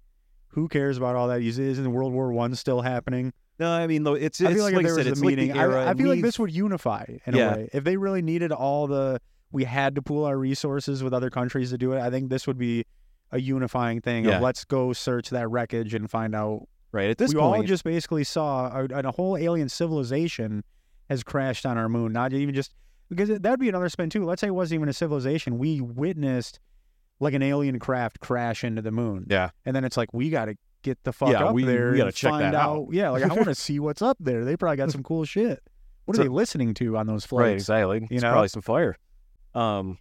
Speaker 2: who cares about all that Is- isn't world war one still happening
Speaker 1: no, I mean, though, it's,
Speaker 2: i
Speaker 1: it's
Speaker 2: feel like,
Speaker 1: like
Speaker 2: there
Speaker 1: said,
Speaker 2: was a
Speaker 1: like
Speaker 2: meeting
Speaker 1: era.
Speaker 2: I, I feel like this would unify in
Speaker 1: Yeah.
Speaker 2: a way if they really needed all the we had to pool our resources with other countries to do it i think this would be a unifying thing
Speaker 1: Yeah.
Speaker 2: of let's go search that wreckage and find out
Speaker 1: right at this
Speaker 2: we
Speaker 1: point.
Speaker 2: all just basically saw a, a whole alien civilization has crashed on our moon. Not even just because it- that'd be another spin too. Let's say it wasn't even a civilization. We witnessed like an alien craft crash into the moon,
Speaker 1: yeah,
Speaker 2: and then it's like we got to get the fuck
Speaker 1: Yeah,
Speaker 2: up
Speaker 1: we-
Speaker 2: there
Speaker 1: we gotta
Speaker 2: and
Speaker 1: check
Speaker 2: find
Speaker 1: that
Speaker 2: out.
Speaker 1: out.
Speaker 2: Yeah, like I want to see what's up there. They probably got some cool shit. What are
Speaker 1: So-
Speaker 2: they listening to on those flights?
Speaker 1: right, exactly.
Speaker 2: you
Speaker 1: it's
Speaker 2: know?
Speaker 1: probably some fire. Um,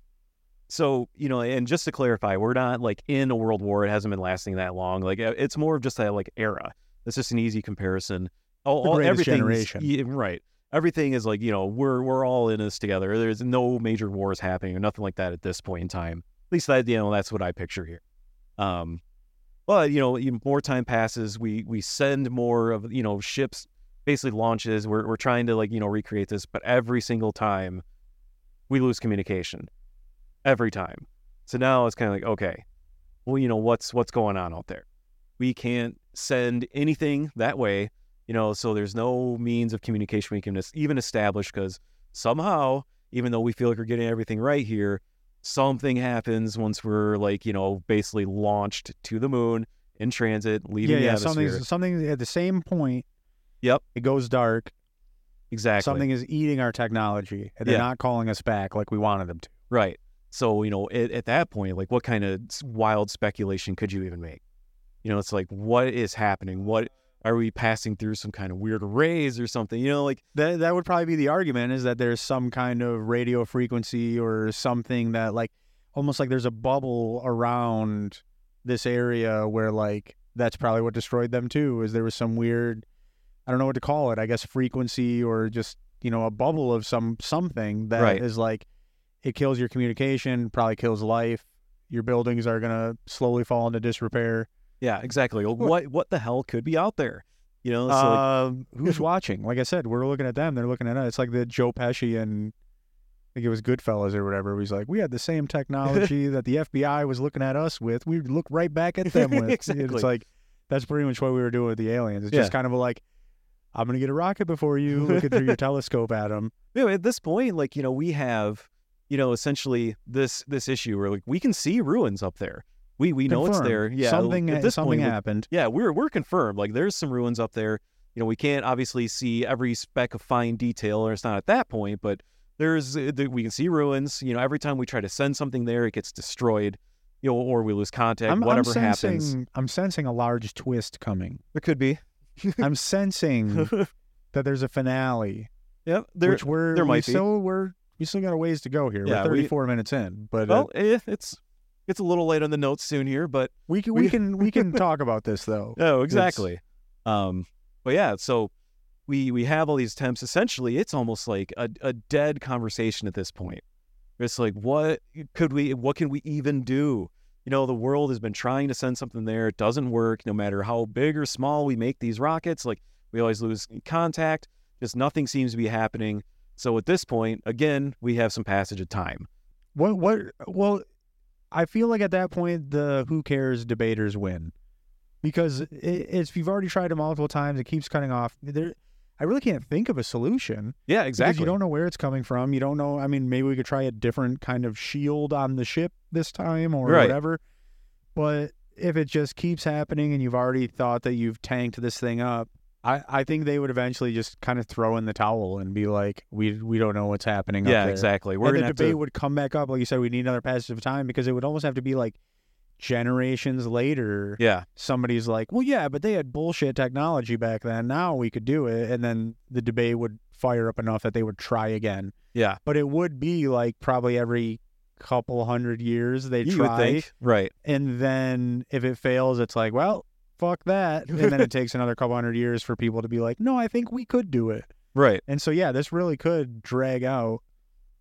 Speaker 1: so you know, and just to clarify, we're not like in a world war. It hasn't been lasting that long. Like uh, it's more of just a like era. It's just an easy comparison. All, all
Speaker 2: generation.
Speaker 1: yeah, right. Everything is like you know we're we're all in this together. There's no major wars happening or nothing like that at this point in time. At least that you know that's what I picture here. Um, but you know, more time passes. We we send more of you know ships, basically launches. We're we're trying to like you know recreate this, but every single time we lose communication. Every time. So now it's kind of like okay, well you know what's what's going on out there. We can't send anything that way. You know, so there's no means of communication we can even establish because somehow, even though we feel like we're getting everything right here, something happens once we're like, you know, basically launched to the moon in transit, leaving
Speaker 2: yeah,
Speaker 1: the
Speaker 2: yeah.
Speaker 1: atmosphere.
Speaker 2: Something's something at the same point.
Speaker 1: Yep.
Speaker 2: It goes dark.
Speaker 1: exactly.
Speaker 2: Something is eating our technology, and they're
Speaker 1: Yeah.
Speaker 2: not calling us back like we wanted them to.
Speaker 1: Right. So, you know, at, at that point, like what kind of wild speculation could you even make? You know, it's like, what is happening? What are we passing through some kind of weird rays or something? You know, like,
Speaker 2: That that would probably be the argument is that there's some kind of radio frequency or something that like almost like there's a bubble around this area where like that's probably what destroyed them too. Is there was some weird I don't know what to call it. I guess frequency or just you know a bubble of some something that is
Speaker 1: Right.
Speaker 2: like it kills your communication, probably kills life. Your buildings are gonna slowly fall into disrepair.
Speaker 1: yeah, exactly. What what the hell could be out there? You know, so like,
Speaker 2: Um, who's watching? Like I said, we're looking at them. They're looking at us. It's like the Joe Pesci and I think it was Goodfellas or whatever. He's like, we had the same technology that the FBI was looking at us with. We look right back at them with.
Speaker 1: Exactly.
Speaker 2: It's like that's pretty much what we were doing with the aliens. It's
Speaker 1: Yeah.
Speaker 2: just kind of like, I'm gonna get a rocket before you, looking through your telescope at them.
Speaker 1: you know, at this point, like, you know, we have, you know, essentially this this issue where like we can see ruins up there. We we know it's there. Yeah.
Speaker 2: something
Speaker 1: at this
Speaker 2: something
Speaker 1: point,
Speaker 2: happened.
Speaker 1: yeah, we're we're confirmed. Like there's some ruins up there. You know, we can't obviously see every speck of fine detail, or it's not at that point. But there's uh, we can see ruins. You know, every time we try to send something there, it gets destroyed. You know, or we lose contact.
Speaker 2: I'm,
Speaker 1: whatever
Speaker 2: I'm
Speaker 1: happens,
Speaker 2: I'm sensing a large twist coming.
Speaker 1: it could be.
Speaker 2: I'm sensing that there's a finale.
Speaker 1: yep, there.
Speaker 2: which we're
Speaker 1: there
Speaker 2: we
Speaker 1: might be.
Speaker 2: still we're we still got a ways to go here.
Speaker 1: Yeah,
Speaker 2: we're
Speaker 1: we-
Speaker 2: 34 minutes in, but uh,
Speaker 1: well, eh, it's it's a little late on the notes soon here, but
Speaker 2: we can we,
Speaker 1: we-
Speaker 2: can we can talk about this though.
Speaker 1: Oh, exactly. Um, but yeah, so we we have all these attempts. Essentially, it's almost like a, a dead conversation at this point. It's like, what could we? What can we even do? You know, the world has been trying to send something there. It doesn't work. No matter how big or small we make these rockets, like we always lose contact. Just nothing seems to be happening. So at this point, again, we have some passage of time.
Speaker 2: What what well, I feel like at that point the who cares debaters win because it, it's you've already tried it multiple times. It keeps cutting off. There, I really can't think of a solution.
Speaker 1: Yeah,
Speaker 2: Because
Speaker 1: exactly.
Speaker 2: you don't know where it's coming from. You don't know. I mean, maybe we could try a different kind of shield on the ship this time or
Speaker 1: Right.
Speaker 2: whatever. But if it just keeps happening and you've already thought that you've tanked this thing up, I, I think they would eventually just kind of throw in the towel and be like, we we don't know what's happening. up
Speaker 1: Yeah, exactly. We're
Speaker 2: and the debate
Speaker 1: to.
Speaker 2: would come back up, like you said, we need another passage of time because it would almost have to be like generations later.
Speaker 1: Yeah,
Speaker 2: Somebody's like, well, yeah, but they had bullshit technology back then. Now we could do it, and then the debate would fire up enough that they would try again.
Speaker 1: yeah.
Speaker 2: But it would be like probably every couple hundred years they
Speaker 1: You
Speaker 2: try,
Speaker 1: would think, right?
Speaker 2: and then if it fails, it's like, well, fuck that, and then it takes another couple hundred years for people to be like, no, I think we could do it.
Speaker 1: Right.
Speaker 2: And so yeah, this really could drag out.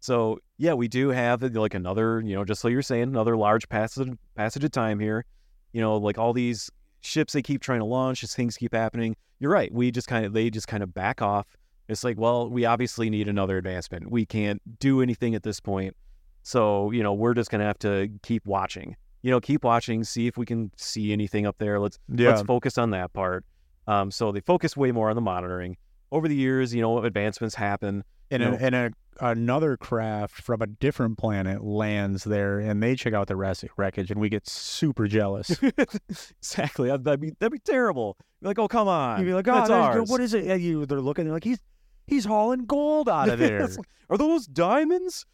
Speaker 1: So yeah, we do have uh, like another, you know, just like you're saying, another large passage passage of time here. You know, like all these ships they keep trying to launch, just things keep happening. You're right. We just kind of they just kind of back off. It's like, well, we obviously need another advancement. We can't do anything at this point. So, you know, we're just gonna have to keep watching. You know, keep watching, see if we can see anything up there. Let's let's focus on that part. Um, so they focus way more on the monitoring. Over the years, you know, advancements happen.
Speaker 2: and a, and a, another craft from a different planet lands there, and they check out the wreckage, and we get super jealous.
Speaker 1: exactly. That'd be that'd be terrible. You're like, oh come on.
Speaker 2: You'd be like, "Oh,
Speaker 1: that's ours.
Speaker 2: what is it?" And you, they're looking, they're like, "He's he's hauling gold out of there."
Speaker 1: Are those diamonds?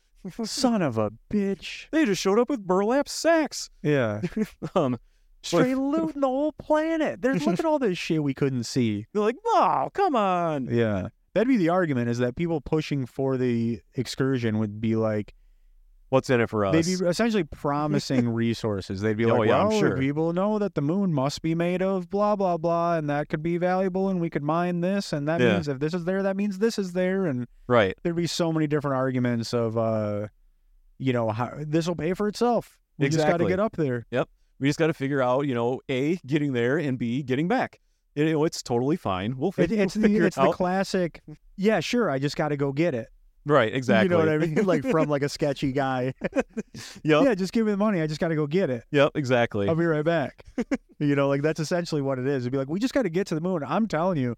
Speaker 2: Son of a bitch!
Speaker 1: They just showed up with burlap sacks.
Speaker 2: Yeah,
Speaker 1: Um,
Speaker 2: straight looting the whole planet. There's look at all this shit we couldn't see.
Speaker 1: they're like, oh come on.
Speaker 2: Yeah, that'd be the argument: is that people pushing for the excursion would be like,
Speaker 1: What's in it for us?
Speaker 2: They'd be essentially promising resources. They'd be
Speaker 1: Oh,
Speaker 2: like,
Speaker 1: yeah, I'm
Speaker 2: well,
Speaker 1: sure.
Speaker 2: people know that the moon must be made of blah, blah, blah, and that could be valuable, and we could mine this, and that
Speaker 1: Yeah.
Speaker 2: means if this is there, that means this is there. And
Speaker 1: right.
Speaker 2: there'd be so many different arguments of, uh, you know, how this will pay for itself. We just got to get up there. Yep.
Speaker 1: We just got to figure out, you know, a getting there and b getting back. You know, it's totally fine. We'll, fi-
Speaker 2: It, it's
Speaker 1: we'll
Speaker 2: the,
Speaker 1: figure
Speaker 2: it's
Speaker 1: it
Speaker 2: the classic, yeah, sure, I just got to go get it.
Speaker 1: Right. Exactly.
Speaker 2: You know what I mean? like from like a sketchy guy.
Speaker 1: Yep.
Speaker 2: yeah, just give me the money. I just got to go get it.
Speaker 1: Yep. Exactly.
Speaker 2: I'll be right back. you know, like that's essentially what it is. It'd be like, we just got to get to the moon. I'm telling you,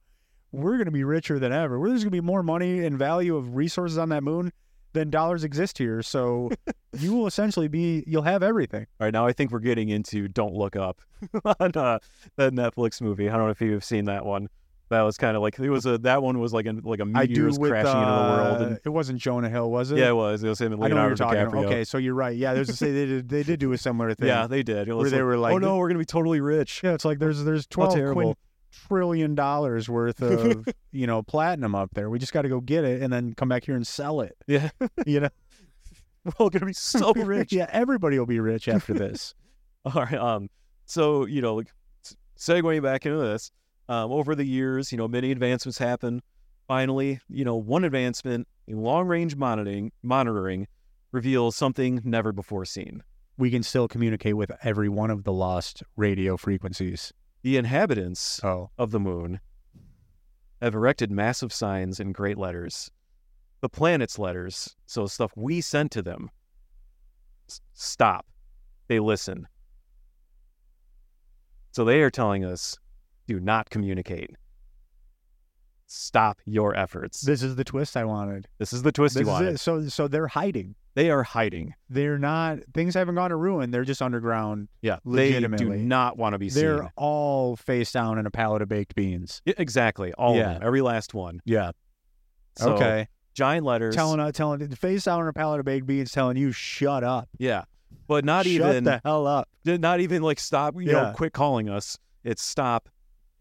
Speaker 2: we're going to be richer than ever. We're, There's going to be more money and value of resources on that moon than dollars exist here. So you will essentially be, you'll have everything.
Speaker 1: All right, now I think we're getting into Don't Look Up on uh, that Netflix movie. I don't know if you've seen that one. That was kind of like it was a that one was like a like a meteor was crashing into the world,
Speaker 2: uh,
Speaker 1: and
Speaker 2: it wasn't Jonah Hill, was it?
Speaker 1: yeah, it was. It was him and
Speaker 2: I know what
Speaker 1: Leonardo
Speaker 2: talking
Speaker 1: DiCaprio.
Speaker 2: Okay, so you're right. Yeah, there's a, they did they did do a similar thing.
Speaker 1: Yeah, they did.
Speaker 2: Where
Speaker 1: was
Speaker 2: they were like,
Speaker 1: "Oh no, we're gonna be totally rich."
Speaker 2: Yeah, it's like there's there's twelve trillion dollars worth of you know platinum up there. We just got to go get it and then come back here and sell it.
Speaker 1: Yeah,
Speaker 2: You know,
Speaker 1: we're all gonna be so rich.
Speaker 2: yeah, everybody will be rich after this.
Speaker 1: All right. Um. So you know, like, segueing back into this, um, over the years, you know, many advancements happen. Finally, you know, one advancement in long-range monitoring monitoring reveals something never before seen.
Speaker 2: we can still communicate with every one of the lost radio frequencies.
Speaker 1: The inhabitants
Speaker 2: Oh,
Speaker 1: of the moon have erected massive signs in great letters. The planet's letters, so stuff we sent to them. S- stop. They listen. So they are telling us do not communicate. Stop your efforts.
Speaker 2: this is the twist I wanted.
Speaker 1: This is the twist
Speaker 2: This
Speaker 1: you wanted.
Speaker 2: it. So, so they're hiding.
Speaker 1: They are hiding.
Speaker 2: They're not. Things haven't gone to ruin. They're just underground.
Speaker 1: Yeah. They do not want to be
Speaker 2: They're all face down in a pallet of baked beans.
Speaker 1: Yeah, exactly. All
Speaker 2: Yeah.
Speaker 1: of them. Every last one.
Speaker 2: Yeah.
Speaker 1: So,
Speaker 2: okay.
Speaker 1: Giant letters.
Speaker 2: Telling, uh, telling, face down in a pallet of baked beans, telling you shut up.
Speaker 1: yeah. But not
Speaker 2: shut
Speaker 1: even
Speaker 2: the hell up.
Speaker 1: Not even like stop, you know, quit calling us. It's stop.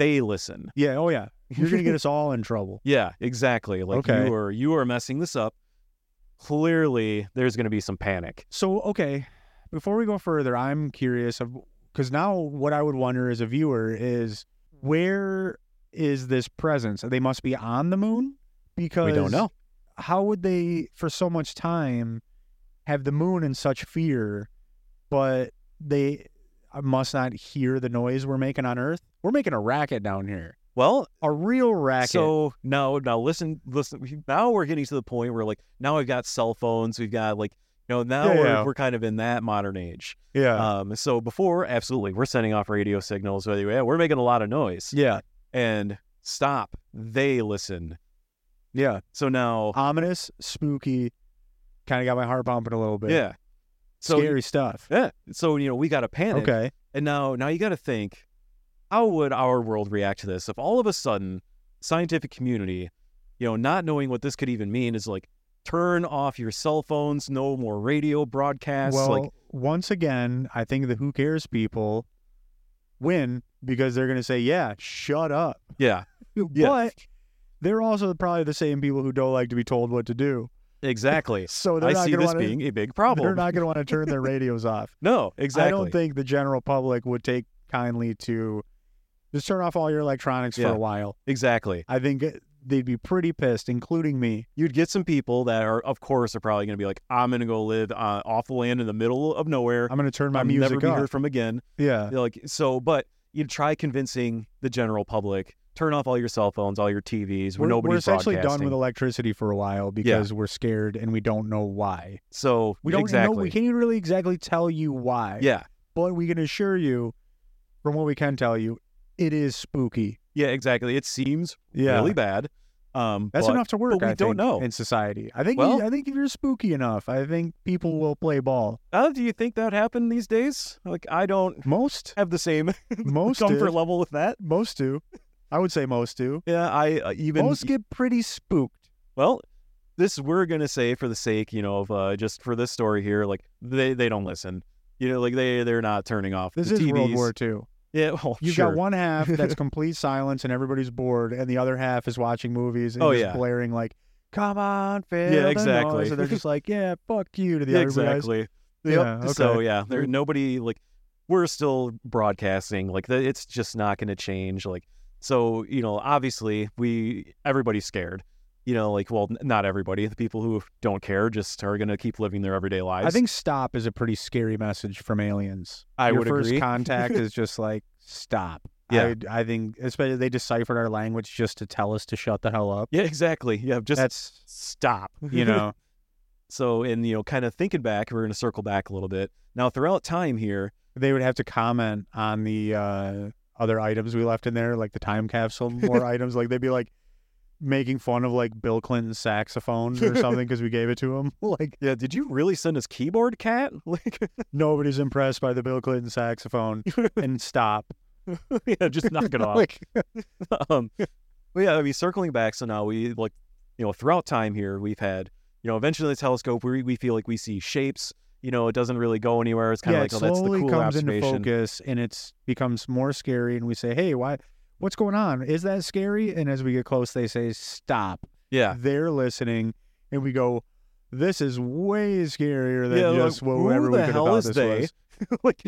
Speaker 1: They listen.
Speaker 2: Yeah. Oh yeah. You're gonna get us all in trouble.
Speaker 1: Yeah, exactly. Like
Speaker 2: Okay.
Speaker 1: you are you are messing this up. Clearly there's gonna be some panic.
Speaker 2: So okay, before we go further, I'm curious of because now what I would wonder as a viewer is where is this presence? They must be on the moon because
Speaker 1: we don't know.
Speaker 2: How would they, for so much time, have the moon in such fear, but they must not hear the noise we're making on Earth? We're making a racket down here,
Speaker 1: Well,
Speaker 2: a real racket.
Speaker 1: so now now listen listen now we're getting to the point where like now we've got cell phones, we've got like you know, now
Speaker 2: Yeah,
Speaker 1: we're
Speaker 2: yeah.
Speaker 1: we're kind of in that modern age.
Speaker 2: yeah,
Speaker 1: Um so before, absolutely, we're sending off radio signals, whether yeah, we're making a lot of noise.
Speaker 2: yeah,
Speaker 1: And stop. They listen.
Speaker 2: yeah.
Speaker 1: So now
Speaker 2: Ominous, spooky, kind of got my heart pumping a little bit.
Speaker 1: yeah. So
Speaker 2: scary stuff.
Speaker 1: Yeah. So you know we got to panic.
Speaker 2: Okay.
Speaker 1: And now now you got to think, how would our world react to this if all of a sudden scientific community, you know, not knowing what this could even mean is like turn off your cell phones, no more radio broadcasts.
Speaker 2: well,
Speaker 1: like,
Speaker 2: once again, I think the who cares people win because they're going to say, "Yeah, shut up."
Speaker 1: yeah, Yeah.
Speaker 2: But they're also probably the same people who don't like to be told what to do.
Speaker 1: Exactly.
Speaker 2: So they're
Speaker 1: I
Speaker 2: not
Speaker 1: see
Speaker 2: going to
Speaker 1: this
Speaker 2: want to.
Speaker 1: being a big problem.
Speaker 2: They're not going to want to turn their radios off.
Speaker 1: no, exactly.
Speaker 2: I don't think the general public would take kindly to just turn off all your electronics
Speaker 1: Yeah.
Speaker 2: for a while.
Speaker 1: exactly.
Speaker 2: I think they'd be pretty pissed, including me.
Speaker 1: You'd get some people that are, of course, are probably going to be like, I'm going to go live uh, off the land in the middle of nowhere.
Speaker 2: I'm going to turn my
Speaker 1: I'll
Speaker 2: music
Speaker 1: never be
Speaker 2: off.
Speaker 1: heard from again.
Speaker 2: yeah.
Speaker 1: They're like so, but you try convincing the general public, turn off all your cell phones, all your TVs, where
Speaker 2: We're, we're essentially done with electricity for a while because we're scared and we don't know why.
Speaker 1: so
Speaker 2: We don't
Speaker 1: exactly.
Speaker 2: know. We can't even really exactly tell you why.
Speaker 1: yeah,
Speaker 2: But we can assure you, from what we can tell you, it is spooky.
Speaker 1: yeah, exactly. It seems
Speaker 2: Yeah.
Speaker 1: really bad. Um,
Speaker 2: That's
Speaker 1: but-
Speaker 2: enough to work.
Speaker 1: but we
Speaker 2: I
Speaker 1: don't know.
Speaker 2: in society. I think.
Speaker 1: Well-
Speaker 2: you, I think if you're spooky enough, I think people will play ball.
Speaker 1: Uh, do you think that happened these days? Like, I don't
Speaker 2: Most,
Speaker 1: have the same
Speaker 2: most
Speaker 1: comfort
Speaker 2: do.
Speaker 1: level with that.
Speaker 2: Most do. I would say most do.
Speaker 1: Yeah, I uh, even
Speaker 2: most get pretty spooked.
Speaker 1: well. This we're gonna say for the sake, you know, of uh, just for this story here, like they they don't listen. You know, like they they're not turning off
Speaker 2: This
Speaker 1: the
Speaker 2: is
Speaker 1: TVs.
Speaker 2: World War II.
Speaker 1: Yeah, well,
Speaker 2: You've
Speaker 1: sure.
Speaker 2: got one half that's complete silence and everybody's bored, and the other half is watching movies and
Speaker 1: Oh,
Speaker 2: just
Speaker 1: yeah.
Speaker 2: blaring like, "Come on, Phil."
Speaker 1: Yeah, exactly.
Speaker 2: noise," And they're just like, "Yeah, fuck you" to the
Speaker 1: Yeah,
Speaker 2: other guys.
Speaker 1: exactly. Yep.
Speaker 2: Yeah,
Speaker 1: So yeah, there nobody like we're still broadcasting. Like the, it's just not going to change. Like so, you know, obviously we everybody's scared. You know, like well, n- not everybody. The people who don't care just are going to keep living their everyday lives.
Speaker 2: I think "stop" is a pretty scary message from aliens.
Speaker 1: I
Speaker 2: Your
Speaker 1: would
Speaker 2: first
Speaker 1: agree.
Speaker 2: contact is just like stop.
Speaker 1: Yeah.
Speaker 2: I, I think especially they deciphered our language just to tell us to shut the hell up.
Speaker 1: Yeah, exactly. Yeah, just
Speaker 2: That's
Speaker 1: stop.
Speaker 2: you know
Speaker 1: so and you know, kind of thinking back, we're going to circle back a little bit. Now, throughout time here,
Speaker 2: they would have to comment on the uh, other items we left in there, like the time capsule, more items. Like they'd be like making fun of like Bill Clinton's saxophone or something because we gave it to him. Like
Speaker 1: yeah, did you really send us keyboard cat? Like,
Speaker 2: nobody's impressed by the Bill Clinton saxophone, and stop.
Speaker 1: yeah, just knock it off.
Speaker 2: Like
Speaker 1: um, yeah, I mean, circling back, so now we like, you know, throughout time here, we've had, you know, eventually the telescope, we we feel like we see shapes. You know, it doesn't really go anywhere. It's kind of
Speaker 2: it
Speaker 1: like, oh, that's the cool
Speaker 2: comes into focus, and it's becomes more scary. And we say, "Hey, why? What's going on? Is that scary?" And as we get close, they say, "Stop."
Speaker 1: Yeah,
Speaker 2: They're listening, and we go, "This is way scarier than
Speaker 1: Yeah, like,
Speaker 2: just whatever
Speaker 1: who
Speaker 2: we could have
Speaker 1: hell is
Speaker 2: this
Speaker 1: they?
Speaker 2: was."
Speaker 1: like,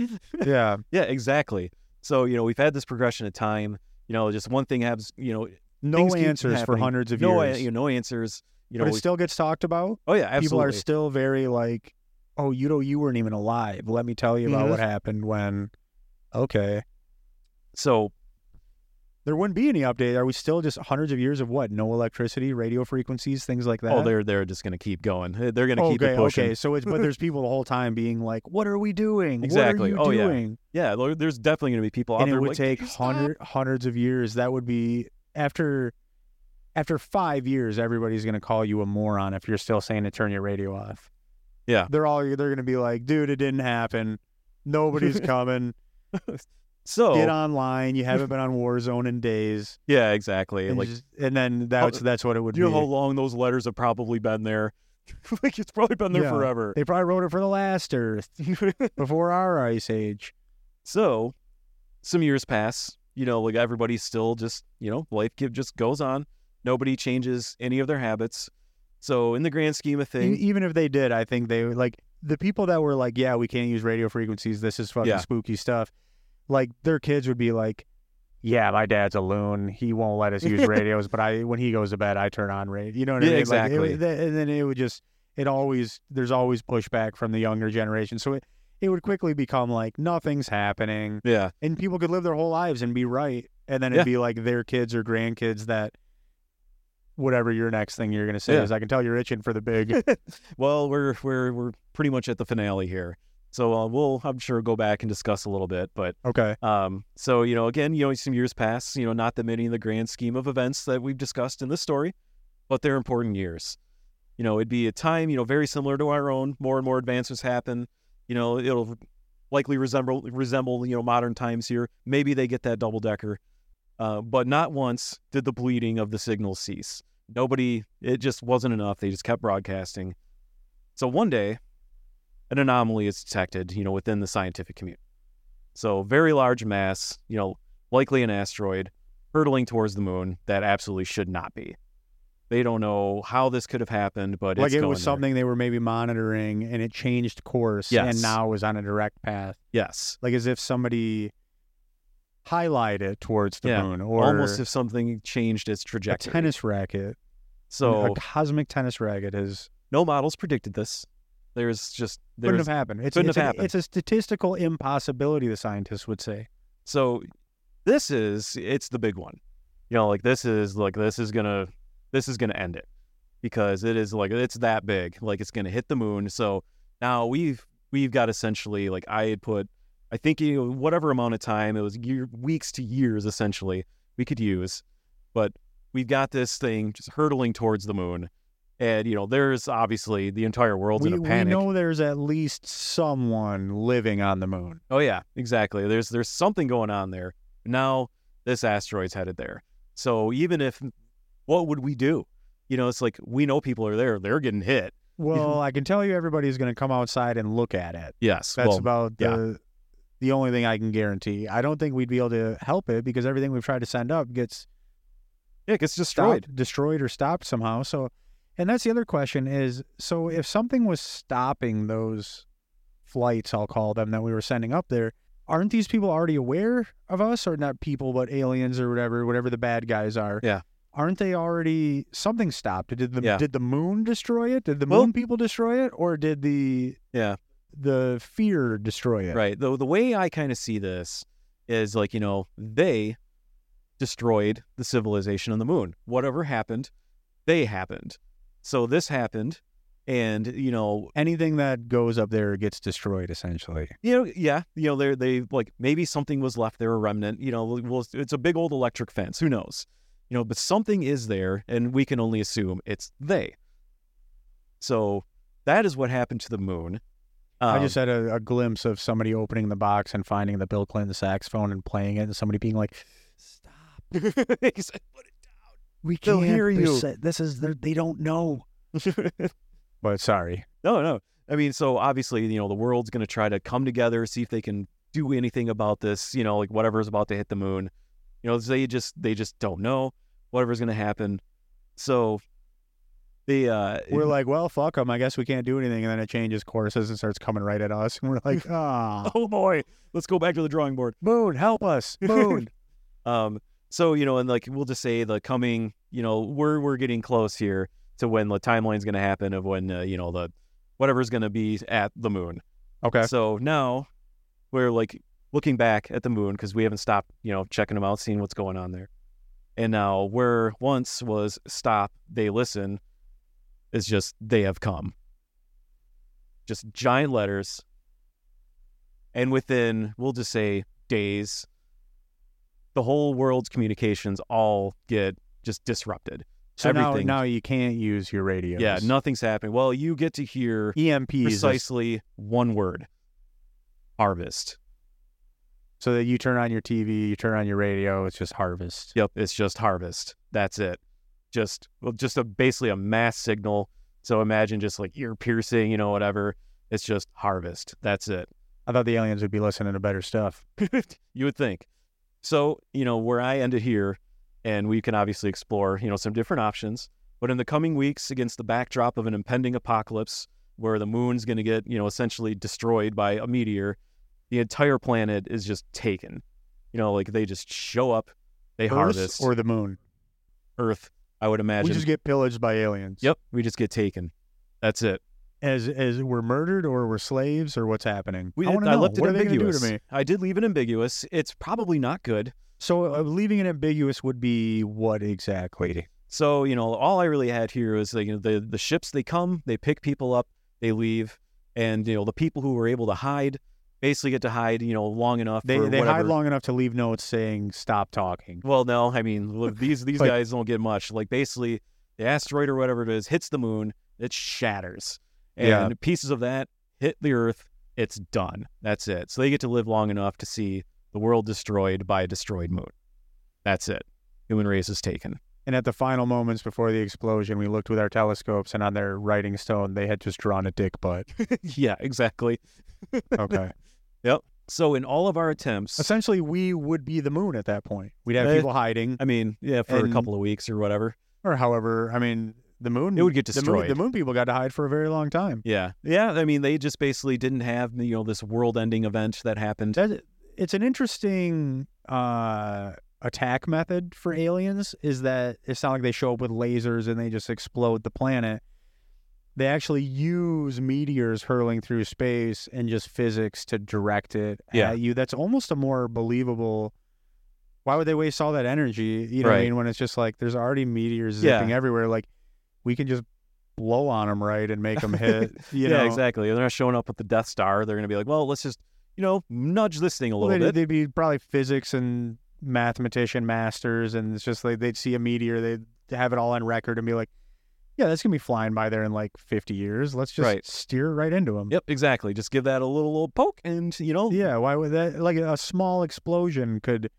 Speaker 2: Yeah,
Speaker 1: yeah, exactly. So you know, we've had this progression of time. You know, just one thing happens. You know,
Speaker 2: no answers for hundreds of
Speaker 1: no,
Speaker 2: years.
Speaker 1: a- you know, no answers. You know,
Speaker 2: but it
Speaker 1: we-
Speaker 2: still gets talked about.
Speaker 1: oh yeah, absolutely.
Speaker 2: People are still very like, "Oh, you know, you weren't even alive. Let me tell you about
Speaker 1: Mhm.
Speaker 2: what happened when." Okay,
Speaker 1: so
Speaker 2: there wouldn't be any update. Are we still just hundreds of years of what? No electricity, radio frequencies, things like that.
Speaker 1: oh, they're they're just gonna keep going. They're gonna keep it pushing.
Speaker 2: okay. So it's but there's people the whole time being like, "What are we doing?
Speaker 1: Exactly.
Speaker 2: What are
Speaker 1: Oh,
Speaker 2: you
Speaker 1: yeah.
Speaker 2: doing?"
Speaker 1: Yeah, there- there's definitely gonna be people out
Speaker 2: and it
Speaker 1: there
Speaker 2: would
Speaker 1: like,
Speaker 2: take
Speaker 1: "Can you stop?"
Speaker 2: hundred, hundreds of years. That would be after after five years, everybody's gonna call you a moron if you're still saying to turn your radio off.
Speaker 1: Yeah.
Speaker 2: they're all they're gonna be like, dude, it didn't happen. Nobody's coming.
Speaker 1: So
Speaker 2: Get online. You haven't been on Warzone in days.
Speaker 1: yeah, exactly.
Speaker 2: And,
Speaker 1: like,
Speaker 2: just- and then that's that's what it would
Speaker 1: you
Speaker 2: be.
Speaker 1: know how long those letters have probably been there? like it's probably been there
Speaker 2: Yeah.
Speaker 1: forever.
Speaker 2: they probably wrote it for the last Earth before our ice age.
Speaker 1: so, some years pass. You know, like everybody's still just you know life give, just goes on. Nobody changes any of their habits. So, in the grand scheme of things,
Speaker 2: even if they did, I think they would like the people that were like, yeah, we can't use radio frequencies. This is fucking
Speaker 1: Yeah.
Speaker 2: spooky stuff. Like their kids would be like, yeah, my dad's a loon. He won't let us use radios, but I when he goes to bed, I turn on radio. You know what I mean?
Speaker 1: exactly.
Speaker 2: Like, it, and then it would just it always there's always pushback from the younger generation. So it it would quickly become like nothing's happening,
Speaker 1: yeah,
Speaker 2: and people could live their whole lives and be right, and then it'd be like their kids or grandkids that. Whatever your next thing you're gonna say
Speaker 1: Yeah.
Speaker 2: is, I can tell you're itching for the big.
Speaker 1: well, we're we're we're pretty much at the finale here. So uh, we'll I'm sure go back and discuss a little bit, but
Speaker 2: okay.
Speaker 1: Um, so you know, again, you know, some years pass. You know, not that many in the grand scheme of events that we've discussed in this story, but they're important years. You know, it'd be a time, you know, very similar to our own. More and more advances happen. You know, it'll likely resemble resemble you know modern times here. Maybe they get that double decker. Uh, but not once did the bleeding of the signal cease. Nobody, it just wasn't enough. They just kept broadcasting. So one day, an anomaly is detected, you know, within the scientific community. So very large mass, you know, likely an asteroid hurtling towards the moon that absolutely should not be. They don't know how this could have happened, but
Speaker 2: like it was
Speaker 1: there.
Speaker 2: something they were maybe monitoring and it changed course
Speaker 1: Yes.
Speaker 2: and now is on a direct path.
Speaker 1: Yes,
Speaker 2: Like as if somebody highlighted it towards the
Speaker 1: Yeah,
Speaker 2: moon or
Speaker 1: almost if something changed its trajectory.
Speaker 2: a tennis racket.
Speaker 1: so
Speaker 2: a cosmic tennis racket is
Speaker 1: no models predicted this. There's just
Speaker 2: couldn't have happened. It's,
Speaker 1: couldn't
Speaker 2: it's,
Speaker 1: have
Speaker 2: a,
Speaker 1: happened.
Speaker 2: it's a statistical impossibility, the scientists would say.
Speaker 1: so this is it's the big one. You know, like this is like this is gonna this is gonna end it because it is like it's that big. Like it's gonna hit the moon. So now we've we've got essentially like I had put I think you know, whatever amount of time it was year, weeks to years essentially we could use, but we've got this thing just hurtling towards the moon, and you know there's obviously the entire world's
Speaker 2: We,
Speaker 1: in a panic.
Speaker 2: we know there's at least someone living on the moon.
Speaker 1: Oh yeah, exactly. There's there's something going on there. Now this asteroid's headed there. So even if what would we do? You know, it's like we know people are there. They're getting hit.
Speaker 2: Well, I can tell you everybody's going to come outside and look at it.
Speaker 1: Yes.
Speaker 2: That's
Speaker 1: well,
Speaker 2: about
Speaker 1: yeah.
Speaker 2: the the only thing I can guarantee. I don't think we'd be able to help it because everything we've tried to send up gets
Speaker 1: yeah, it gets destroyed.
Speaker 2: stopped, destroyed or stopped somehow. So, and that's the other question is: so if something was stopping those flights, I'll call them that we were sending up there, aren't these people already aware of us, or not people, but aliens or whatever, whatever the bad guys are?
Speaker 1: Yeah.
Speaker 2: Aren't they already something stopped? Did the
Speaker 1: Yeah.
Speaker 2: did the moon destroy it? Did the
Speaker 1: Well-
Speaker 2: moon people destroy it, or did the
Speaker 1: Yeah.
Speaker 2: The fear destroy it?
Speaker 1: Right. The the way I kind of see this is like, you know, they destroyed the civilization on the moon. Whatever happened, they happened. So this happened and you know,
Speaker 2: Anything that goes up there gets destroyed, essentially.
Speaker 1: you know, yeah, you know, they're they like maybe something was left there, a remnant. You know, well, it's a big old electric fence. Who knows? You know, but something is there, and we can only assume it's they. So that is what happened to the moon.
Speaker 2: I
Speaker 1: Um,
Speaker 2: just had a, a glimpse of somebody opening the box and finding the Bill Clinton saxophone and playing it, and somebody being like, "Stop,
Speaker 1: said, "Put it
Speaker 2: we
Speaker 1: They'll
Speaker 2: can't
Speaker 1: hear you."
Speaker 2: This is they're- don't know." But sorry,
Speaker 1: no, no. I mean, so obviously, you know, the world's going to try to come together, see if they can do anything about this. You know, like whatever's about to hit the moon. You know, they just they just don't know whatever's going to happen. So they uh
Speaker 2: we're like, "Well, fuck them. I guess we can't do anything." And then it changes courses and starts coming right at us, and we're like, "Ah,
Speaker 1: oh boy, let's go back to the drawing board.
Speaker 2: moon, help us, moon."
Speaker 1: Um, so you know, and like we'll just say the coming, you know, we're we're getting close here to when the timeline's going to happen of when uh, you know the whatever's going to be at the moon.
Speaker 2: okay,
Speaker 1: So now we're like looking back at the moon because we haven't stopped, you know, checking them out, seeing what's going on there. And now where once was stop, they listen, is just they have come. Just giant letters. And within, we'll just say days, the whole world's communications all get just disrupted.
Speaker 2: so now
Speaker 1: everything-
Speaker 2: now you can't use your radios.
Speaker 1: Yeah, nothing's happening. Well, you get to hear
Speaker 2: EMPs, is-
Speaker 1: precisely one word harvest.
Speaker 2: so that you turn on your TV, you turn on your radio, it's just harvest.
Speaker 1: Yep, it's just harvest. That's it. Just well, just a basically a mass signal. So imagine just like ear piercing, you know, whatever. It's just harvest. That's it.
Speaker 2: I thought the aliens would be listening to better stuff.
Speaker 1: you would think. So, you know, where I ended here, and we can obviously explore, you know, some different options. But in the coming weeks, against the backdrop of an impending apocalypse where the moon's going to get, you know, essentially destroyed by a meteor, the entire planet is just taken. You know, like they just show up, they
Speaker 2: Earth
Speaker 1: harvest
Speaker 2: or the moon.
Speaker 1: Earth, I would imagine.
Speaker 2: We just get pillaged by aliens.
Speaker 1: yep, we just get taken. That's it.
Speaker 2: As as we're murdered or we're slaves or what's happening.
Speaker 1: We,
Speaker 2: I
Speaker 1: I
Speaker 2: know.
Speaker 1: left it
Speaker 2: what are they gonna do
Speaker 1: ambiguous.
Speaker 2: to me?
Speaker 1: I did leave it ambiguous. It's probably not good.
Speaker 2: So uh, leaving it ambiguous would be what exactly?
Speaker 1: So you know, all I really had here was like you know, the the ships. They come, they pick people up, they leave, and you know the people who were able to hide basically get to hide. You know, long enough.
Speaker 2: They they hide long enough to leave notes saying stop talking.
Speaker 1: Well, no, I mean look, these these
Speaker 2: Like-
Speaker 1: guys don't get much. Like basically, the asteroid or whatever it is hits the moon, it shatters, and
Speaker 2: Yeah.
Speaker 1: pieces of that hit the Earth. It's done. That's it. So they get to live long enough to see the world destroyed by a destroyed moon. That's it. Human race is taken.
Speaker 2: And at the final moments before the explosion, we looked with our telescopes, and on their writing stone, they had just drawn a dick butt.
Speaker 1: yeah, exactly.
Speaker 2: Okay.
Speaker 1: So in all of our attempts,
Speaker 2: Essentially, we would be the moon at that point. We'd have
Speaker 1: Eh,
Speaker 2: people hiding,
Speaker 1: I mean, yeah, for a couple of weeks or whatever.
Speaker 2: or however. I mean, the moon.
Speaker 1: It would get
Speaker 2: the moon,
Speaker 1: destroyed.
Speaker 2: the moon people got to hide for a very long time.
Speaker 1: Yeah, yeah. I mean, they just basically didn't have you know this world-ending event that happened.
Speaker 2: That, it's an interesting uh, attack method for aliens. Is that it's not like they show up with lasers and they just explode the planet. They actually use meteors hurling through space and just physics to direct it
Speaker 1: Yeah.
Speaker 2: at you. That's almost a more believable. Why would they waste all that energy? You know what I mean? When it's just like there's already meteors
Speaker 1: Yeah.
Speaker 2: zipping everywhere. Like we can just blow on them right and make them hit. You
Speaker 1: yeah,
Speaker 2: know?
Speaker 1: exactly. They're not showing up with the Death Star. They're going to be like, well, let's just you know nudge this thing a
Speaker 2: Well,
Speaker 1: little
Speaker 2: they'd,
Speaker 1: bit.
Speaker 2: they'd be probably physics and mathematician masters, and it's just like they'd see a meteor, they'd have it all on record and be like, "Yeah, that's gonna be flying by there in like 50 years. Let's just
Speaker 1: Right.
Speaker 2: steer right into them."
Speaker 1: Yep, exactly. Just give that a little little poke, and you know,
Speaker 2: Yeah, why would that? Like a small explosion could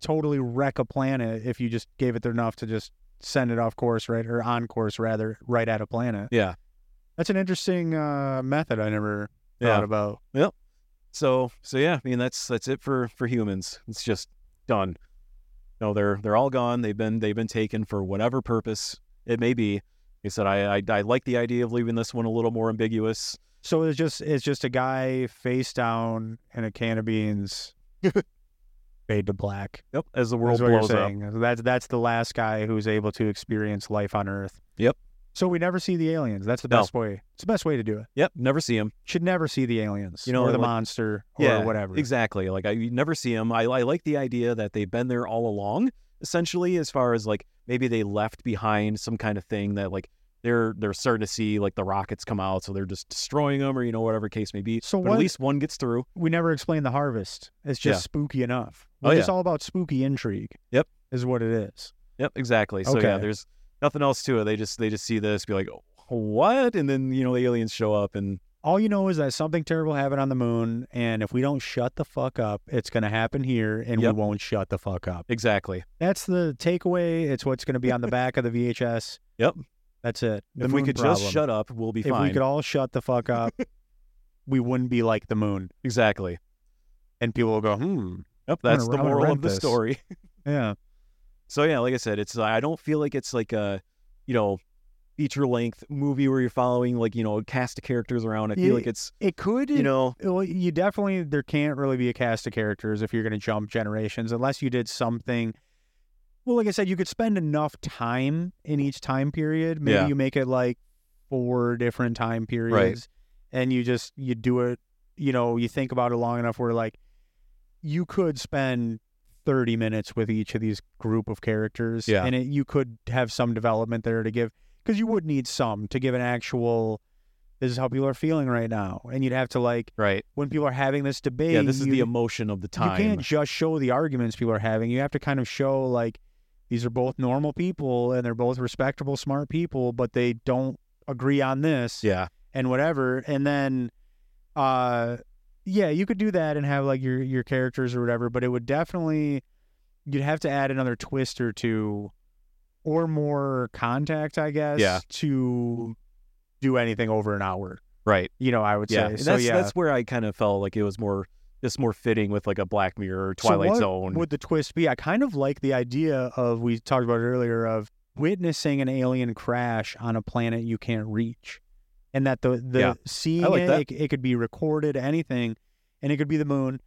Speaker 2: totally wreck a planet if you just gave it enough to just send it off course, right, or on course rather, right at a planet.
Speaker 1: yeah,
Speaker 2: That's an interesting uh, method I never thought
Speaker 1: yeah.
Speaker 2: about.
Speaker 1: So so yeah, I mean that's that's it for for humans. It's just done. No, they're they're all gone. They've been they've been taken for whatever purpose it may be. I said I, I I like the idea of leaving this one a little more ambiguous.
Speaker 2: So it's just it's just a guy face down in a can of beans, fade to black.
Speaker 1: Yep, as the world
Speaker 2: That's
Speaker 1: blows up.
Speaker 2: That's that's the last guy who's able to experience life on Earth.
Speaker 1: Yep.
Speaker 2: So we never see the aliens. That's the
Speaker 1: No.
Speaker 2: best way. It's the best way to do it.
Speaker 1: Yep, never see them.
Speaker 2: Should never see the aliens,
Speaker 1: You know,
Speaker 2: or the
Speaker 1: like-
Speaker 2: monster, or
Speaker 1: yeah,
Speaker 2: whatever.
Speaker 1: Exactly. Like I you never see them. I I like the idea that they've been there all along. Essentially, as far as like maybe they left behind some kind of thing that like they're they're starting to see like the rockets come out, so they're just destroying them, or you know whatever case may be.
Speaker 2: So
Speaker 1: but
Speaker 2: what-
Speaker 1: at least one gets through.
Speaker 2: We never explain the harvest. It's just
Speaker 1: Yeah.
Speaker 2: spooky enough.
Speaker 1: Oh, yeah.
Speaker 2: just all about spooky intrigue.
Speaker 1: Yep.
Speaker 2: Is what it is.
Speaker 1: Yep, exactly. So yeah,
Speaker 2: Okay.
Speaker 1: there's nothing else to it. They just they just see this, be like, what? And then you know the aliens show up, and
Speaker 2: All you know is that something terrible happened on the moon, and if we don't shut the fuck up, it's going to happen here, and
Speaker 1: Yep.
Speaker 2: we won't shut the fuck up.
Speaker 1: exactly.
Speaker 2: That's the takeaway. It's what's going to be on the back of the VHS.
Speaker 1: Yep.
Speaker 2: That's it. The
Speaker 1: if we could
Speaker 2: problem.
Speaker 1: just shut up, we'll be
Speaker 2: if
Speaker 1: fine.
Speaker 2: If we could all shut the fuck up, we wouldn't be like the moon.
Speaker 1: exactly.
Speaker 2: And people will go, hmm,
Speaker 1: Yep, that's
Speaker 2: gonna-
Speaker 1: the moral of the
Speaker 2: this.
Speaker 1: story.
Speaker 2: yeah.
Speaker 1: So yeah, like I said, it's I don't feel like it's like a, you know, feature length movie where you're following like you know a cast of characters around. I feel
Speaker 2: Yeah,
Speaker 1: like it's
Speaker 2: It could,
Speaker 1: you know
Speaker 2: you definitely, there can't really be a cast of characters if you're going to jump generations unless you did something. Well, like I said, you could spend enough time in each time period. Maybe
Speaker 1: Yeah.
Speaker 2: you make it like four different time periods and you just, you do it, you know, you think about it long enough where like you could spend 30 minutes with each of these group of characters
Speaker 1: Yeah.
Speaker 2: and it, you could have some development there to give because you would need some to give an actual this is how people are feeling right now and you'd have to like
Speaker 1: right.
Speaker 2: when people are having this debate
Speaker 1: Yeah, this is
Speaker 2: you,
Speaker 1: the emotion of the time.
Speaker 2: you can't just show the arguments people are having you have to kind of show like these are both normal people and they're both respectable smart people but they don't agree on this
Speaker 1: Yeah,
Speaker 2: and whatever and then uh yeah you could do that and have like your your characters or whatever but it would definitely you'd have to add another twist or two or more contact i guess
Speaker 1: Yeah.
Speaker 2: to do anything over an hour
Speaker 1: right.
Speaker 2: you know i would
Speaker 1: Yeah,
Speaker 2: say
Speaker 1: and
Speaker 2: so
Speaker 1: that's
Speaker 2: yeah
Speaker 1: that's where I kind of felt like it was more just more fitting with like a Black Mirror or
Speaker 2: So
Speaker 1: Twilight
Speaker 2: what
Speaker 1: Zone.
Speaker 2: would the twist be i kind of like the idea of we talked about it earlier of witnessing an alien crash on a planet you can't reach and that the the
Speaker 1: Yeah.
Speaker 2: seeing
Speaker 1: like
Speaker 2: it,
Speaker 1: that.
Speaker 2: it it could be recorded anything and it could be the moon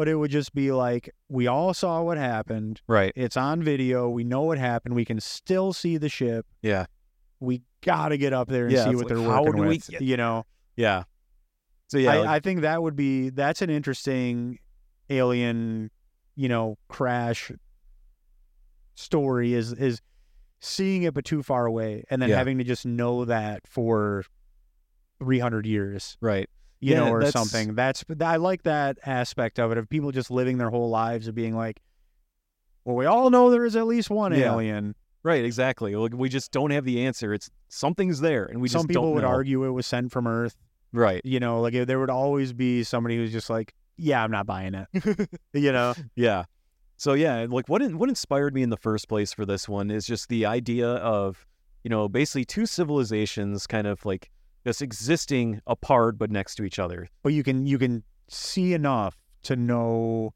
Speaker 2: but it would just be like we all saw what happened
Speaker 1: right.
Speaker 2: it's on video we know what happened we can still see the ship
Speaker 1: Yeah.
Speaker 2: we got to get up there and
Speaker 1: Yeah,
Speaker 2: see what
Speaker 1: like,
Speaker 2: they're working with
Speaker 1: get
Speaker 2: you know
Speaker 1: Yeah. So yeah,
Speaker 2: I,
Speaker 1: like-
Speaker 2: I think that would be that's an interesting alien, you know, crash story is is seeing it but too far away and then
Speaker 1: Yeah.
Speaker 2: having to just know that for 300 years,
Speaker 1: right.
Speaker 2: You
Speaker 1: Yeah,
Speaker 2: know, or
Speaker 1: that's-
Speaker 2: something. That's I like that aspect of it of people just living their whole lives of being like well, we all know there is at least one
Speaker 1: Yeah.
Speaker 2: alien.
Speaker 1: Right, exactly. Like we just don't have the answer. It's something's there, and we
Speaker 2: Some
Speaker 1: just
Speaker 2: people would
Speaker 1: know.
Speaker 2: argue it was sent from Earth.
Speaker 1: Right.
Speaker 2: You know, like there would always be somebody who's just like, yeah, I'm not buying it. you know,
Speaker 1: Yeah. So yeah, like what in, what inspired me in the first place for this one is just the idea of you know basically two civilizations kind of like just existing apart but next to each other.
Speaker 2: But you can you can see enough to know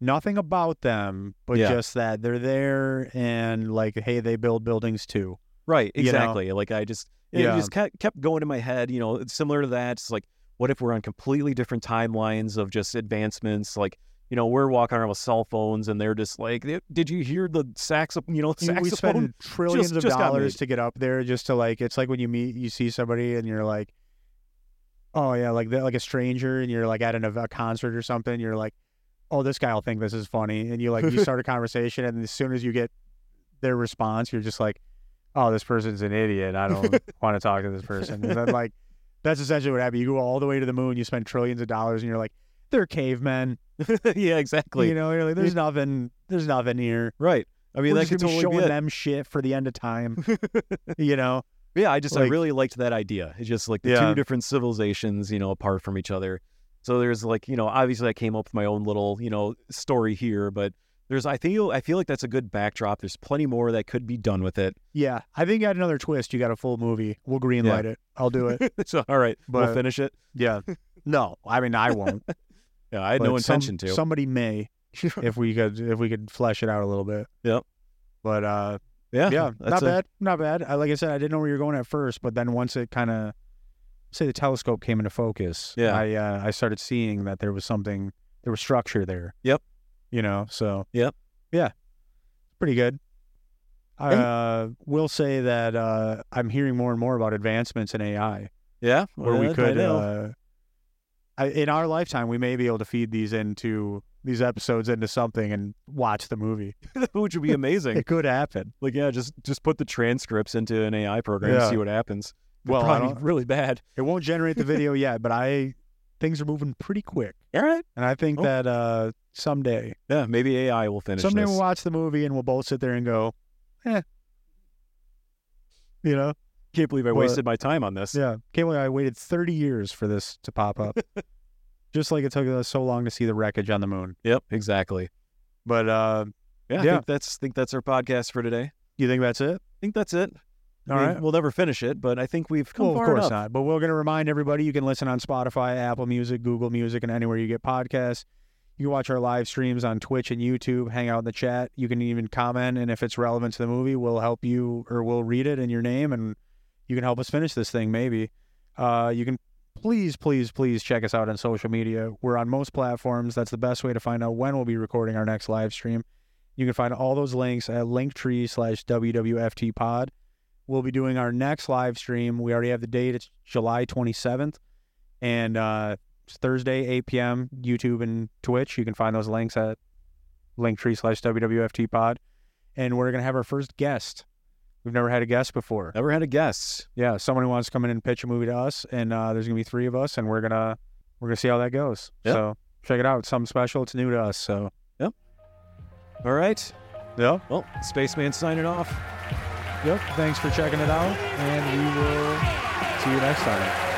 Speaker 2: nothing about them, but
Speaker 1: Yeah.
Speaker 2: just that they're there and like, hey, they build buildings too.
Speaker 1: Right,
Speaker 2: You know?
Speaker 1: exactly. Like I just it
Speaker 2: Yeah.
Speaker 1: just kept kept going in my head. You know, it's similar to that. It's like what if we're on completely different timelines of just advancements? Like you know, we're walking around with cell phones, and they're just like, did you hear the saxophone? You know,
Speaker 2: You- we spend trillions
Speaker 1: just-
Speaker 2: of
Speaker 1: just
Speaker 2: dollars to get up there just to like it's like when you meet you see somebody and you're like oh yeah like like a stranger and you're like at an, a concert or something you're like oh this guy will think this is funny and you like you start a conversation and as soon as you get their response you're just like oh this person's an idiot. I don't want to talk to this person. And then like that's essentially what happened. You go all the way to the moon you spend trillions of dollars and you're like they're cavemen
Speaker 1: yeah, exactly.
Speaker 2: you know you're like there's nothing there's nothing here
Speaker 1: right. I mean,
Speaker 2: we're
Speaker 1: that
Speaker 2: just
Speaker 1: could
Speaker 2: gonna be
Speaker 1: totally
Speaker 2: showing
Speaker 1: be
Speaker 2: them shit for the end of time you know
Speaker 1: Yeah, I just I really liked that idea. It's just like the
Speaker 2: Yeah.
Speaker 1: two different civilizations, you know, apart from each other. So there's like, you know, obviously I came up with my own little, you know, story here, but there's I feel I feel like that's a good backdrop. There's plenty more that could be done with it.
Speaker 2: Yeah, I think add another twist. You got a full movie. We'll green light it. I'll do it.
Speaker 1: so all right, we'll
Speaker 2: But-
Speaker 1: finish it.
Speaker 2: yeah. No, I mean I won't.
Speaker 1: Yeah, I had no
Speaker 2: but some-
Speaker 1: intention to.
Speaker 2: Somebody may, if we could, if we could flesh it out a little bit.
Speaker 1: Yep.
Speaker 2: But uh,
Speaker 1: yeah,
Speaker 2: yeah, not
Speaker 1: a-
Speaker 2: bad, not bad. I, like I said, I didn't know where you were going at first, but then once it kind of, say the telescope came into focus,
Speaker 1: Yeah.
Speaker 2: I uh, I started seeing that there was something, there was structure there.
Speaker 1: Yep.
Speaker 2: You know, so
Speaker 1: Yep.
Speaker 2: yeah, pretty good. I uh, will say that uh, I'm hearing more and more about advancements in AI.
Speaker 1: Yeah,
Speaker 2: where
Speaker 1: well,
Speaker 2: we could uh, I, in our lifetime we may be able to feed these into these episodes into something and watch the movie
Speaker 1: which would be amazing.
Speaker 2: it could happen
Speaker 1: like, yeah, just just put the transcripts into an AI program and see what happens.
Speaker 2: Well,
Speaker 1: probably really bad.
Speaker 2: it won't generate the video yet but i things are moving pretty quick
Speaker 1: All right.
Speaker 2: and i think
Speaker 1: Oh.
Speaker 2: that uh someday
Speaker 1: Yeah, maybe AI will finish
Speaker 2: someday
Speaker 1: this.
Speaker 2: we'll watch the movie and we'll both sit there and go eh you know
Speaker 1: Can't believe I
Speaker 2: What-
Speaker 1: wasted my time on this.
Speaker 2: yeah can't believe i waited 30 years for this to pop up just like it took us so long to see the wreckage on the moon
Speaker 1: Yep, exactly.
Speaker 2: but uh
Speaker 1: Yeah, I
Speaker 2: Yeah.
Speaker 1: think that's think that's our podcast for today. I
Speaker 2: you think that's it I
Speaker 1: think that's it.
Speaker 2: All
Speaker 1: I mean,
Speaker 2: right.
Speaker 1: we'll never finish it, but I think we've come
Speaker 2: well, of course
Speaker 1: enough.
Speaker 2: not. But we're going to remind everybody you can listen on Spotify, Apple Music, Google Music, and anywhere you get podcasts. You can watch our live streams on Twitch and YouTube, hang out in the chat. You can even comment, and if it's relevant to the movie, we'll help you or we'll read it in your name, and you can help us finish this thing, maybe. Uh, you can please, please, please check us out on social media. We're on most platforms. That's the best way to find out when we'll be recording our next live stream. You can find all those links at linktree slash WWFT pod. We'll be doing our next live stream. We already have the date. It's July 27th. And uh, it's Thursday, 8 p.m., YouTube and Twitch. You can find those links at linktree slash WWFT pod. And we're going to have our first guest. We've never had a guest before.
Speaker 1: Never had a guest.
Speaker 2: Yeah, someone who wants to come in and pitch a movie to us. And uh, there's going to be three of us, and we're going to we're gonna see how that goes.
Speaker 1: Yep.
Speaker 2: So check it out. It's something special. It's new to us. So, yep.
Speaker 1: All right.
Speaker 2: yeah.
Speaker 1: Well, Spaceman signing off.
Speaker 2: Yep. Thanks for checking it out. And we will see you next time.